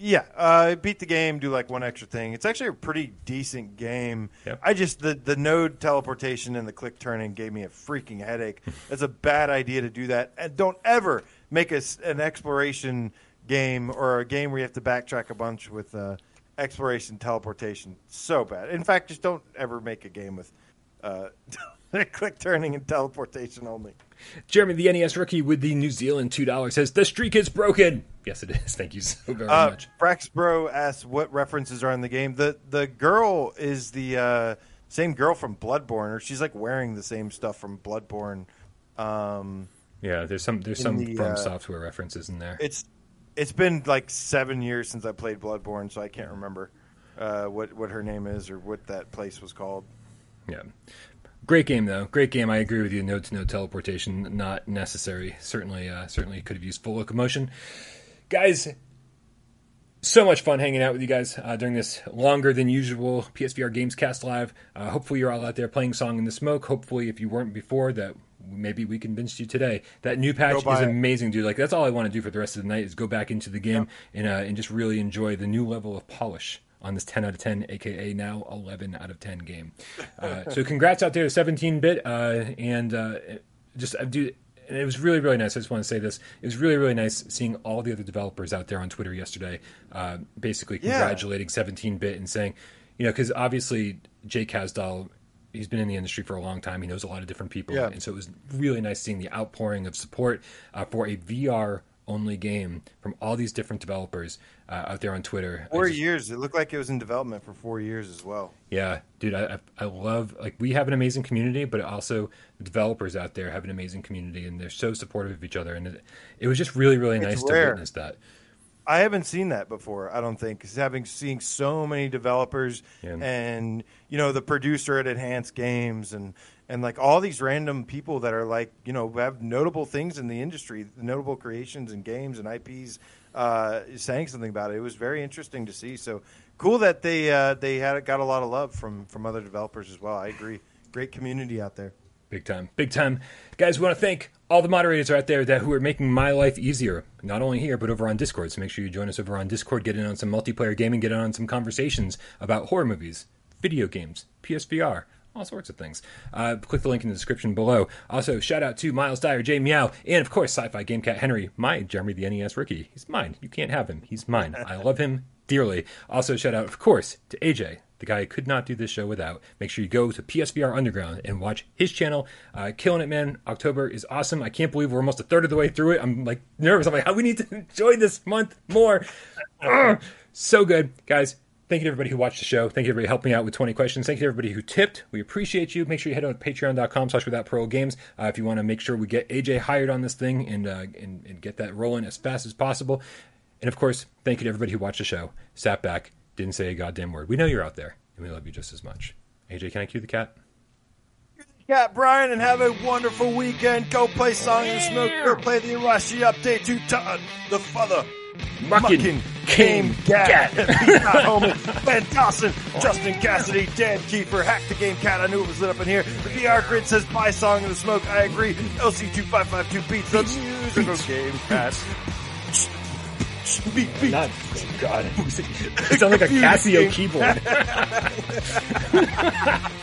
yeah, uh, beat the game, do like one extra thing. It's actually a pretty decent game. Yep. I just the the node teleportation and the click turning gave me a freaking headache. [LAUGHS] It's a bad idea to do that, and don't ever make a an exploration game or a game where you have to backtrack a bunch with uh, exploration teleportation. So bad. In fact, just don't ever make a game with. Uh, [LAUGHS] Click turning and teleportation only. Jeremy, the NES rookie with the New Zealand $2 says, The streak is broken. Yes, it is. [LAUGHS] Thank you so very Uh, much. Braxbro asks what references are in the game. The the girl is the uh, same girl from Bloodborne, or she's like wearing the same stuff from Bloodborne. Um, Yeah, there's some there's some the, From uh, Software references in there. it's it's been like seven years since I played Bloodborne, so I can't remember uh, what what her name is or what that place was called. Yeah. Great game though. Great game. I agree with you. No to node teleportation not necessary. Certainly, uh, certainly could have used full locomotion. Guys, so much fun hanging out with you guys uh, during this longer than usual PSVR Games Cast Live. Uh, hopefully, you're all out there playing Song in the Smoke. Hopefully, if you weren't before, that maybe we convinced you today. That new patch is it. amazing, dude. Like that's all I want to do for the rest of the night is go back into the game and uh, and just really enjoy the new level of polish on this 10 out of 10, aka now 11 out of 10 game. [LAUGHS] Uh, so congrats out there to 17 bit, uh, and uh, just uh, dude. And it was really, really nice. I just want to say this. It was really, really nice seeing all the other developers out there on Twitter yesterday, uh, basically congratulating 17 bit and saying, you know, because obviously Jake Kazdal, he's been in the industry for a long time. He knows a lot of different people, Yeah. and so it was really nice seeing the outpouring of support uh, for a VR only game from all these different developers uh, out there on Twitter. Four just- years. It looked like it was in development for four years as well. yeah, dude, I, I love like we have an amazing community, but also the developers out there have an amazing community, and they're so supportive of each other, and it, it was just really, really It's nice rare. to witness that. I haven't seen that before. I don't think 'cause having seen so many developers Yeah. and you know the producer at Enhanced Games and and like all these random people that are like you know have notable things in the industry, notable creations and games and IPs, uh, saying something about it. It was very interesting to see. So cool that they uh, they had got a lot of love from from other developers as well. I agree. Great community out there. Big time, big time, guys. We want to thank all the moderators out there that who are making my life easier, not only here but over on Discord. So make sure you join us over on Discord, get in on some multiplayer gaming, get in on some conversations about horror movies, video games, PSVR. All sorts of things. Uh, click the link in the description below. Also, shout out to Miles Dyer, Jay Meow, and of course, Sci Fi Game Cat Henry, my Jeremy the NES rookie. He's mine. You can't have him. He's mine. [LAUGHS] I love him dearly. Also, shout out, of course, to AJ, the guy I could not do this show without. Make sure you go to PSVR Underground and watch his channel. Uh, killing it, man. October is awesome. I can't believe we're almost a third of the way through it. I'm like nervous. I'm like, how we need to [LAUGHS] enjoy this month more. [LAUGHS] So good, guys. Thank you to everybody who watched the show. Thank you to everybody helping me out with 20 questions. Thank you to everybody who tipped. We appreciate you. Make sure you head over to patreon.com slash without pro games uh, if you want to make sure we get AJ hired on this thing and, uh, and, and get that rolling as fast as possible. And of course, thank you to everybody who watched the show, sat back, didn't say a goddamn word. We know you're out there, and we love you just as much. AJ, can I cue the cat? Cat Brian, and have a wonderful weekend. Go play Song in the Smoke. Go play the Arashi update to Todd, the father. Mucking Game. [LAUGHS] He's not homie. Ben Dawson, Justin Cassidy, Dan Kiefer, Hack the Game Cat. I knew it was lit up in here. The VR Grid says buy Song in the Smoke. I agree. LC2552 beats the music of Game Cat. Beat, beat. Not, God. it sounds like a Casio keyboard.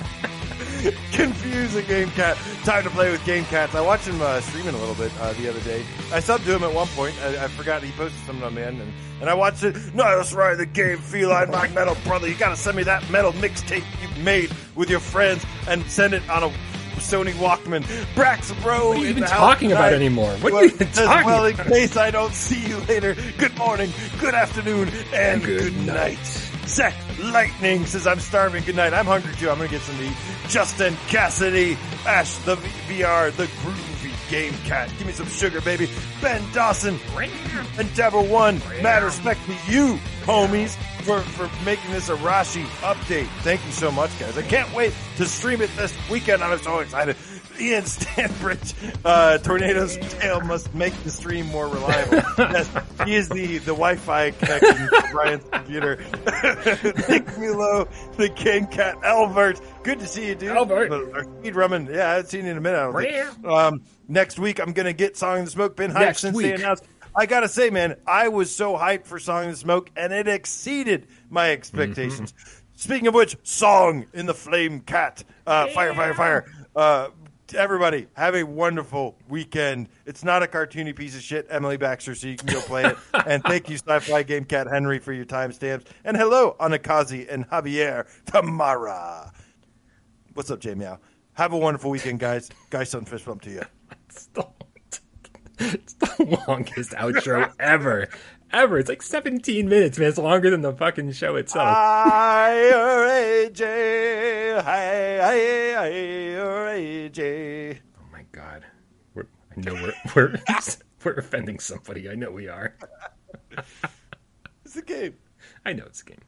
[LAUGHS] Confusing Game Cat. Time to play with Game Cats. I watched him uh, streaming a little bit uh, the other day. I subbed to him at one point. I, I forgot he posted something on the end, and, and I watched it. No, that's right, the game Feline Mag Metal, brother. You gotta send me that metal mixtape you made with your friends and send it on a Sony Walkman. Brax, bro. What are you even talking about tonight. anymore? What are you even talking Well, in case I don't see you later, good morning, good afternoon, and Good good, night. night. Zach Lightning says, I'm starving. Good night. I'm hungry too. I'm going to get some to eat. Justin Cassidy, Ash the VR, the groovy Game Cat. Give me some sugar, baby. Ben Dawson. And Devil One. Mad respect to you, homies, for, for making this a Rashi update. Thank you so much, guys. I can't wait to stream it this weekend. I'm so excited. Ian Stanbridge, uh, Tornado's tail must make the stream more reliable. [LAUGHS] yes, he is the, the Wi-Fi connection to Brian's computer. [LAUGHS] Nick Milo, the King Cat, Albert. Good to see you, dude. Albert. Uh, Speed Rumming. Yeah, I haven't seen you in a minute. I don't think. Um, next week, I'm going to get Song in the Smoke. Been hyped Next since they week. announced. I gotta say, man, I was so hyped for Song in the Smoke, and it exceeded my expectations. Speaking of which, Song in the Flame Cat, uh, fire, fire, fire. Uh, everybody, have a wonderful weekend. It's not a cartoony piece of shit, Emily Baxter, so you can go play it. [LAUGHS] and thank you, Sci-Fi Game Cat Henry, for your timestamps. And hello, Anakazi and Javier Tamara. What's up, J Meow? Have a wonderful weekend, guys. Guys, son, fist bump to you. [LAUGHS] It's the, it's the [LAUGHS] longest outro ever. Ever. It's like 17 minutes, man. It's longer than the fucking show itself. Hire AJ, hire AJ. oh my god. We're, I know we're [LAUGHS] we're we're offending somebody. I know we are. It's a game. I know it's a game.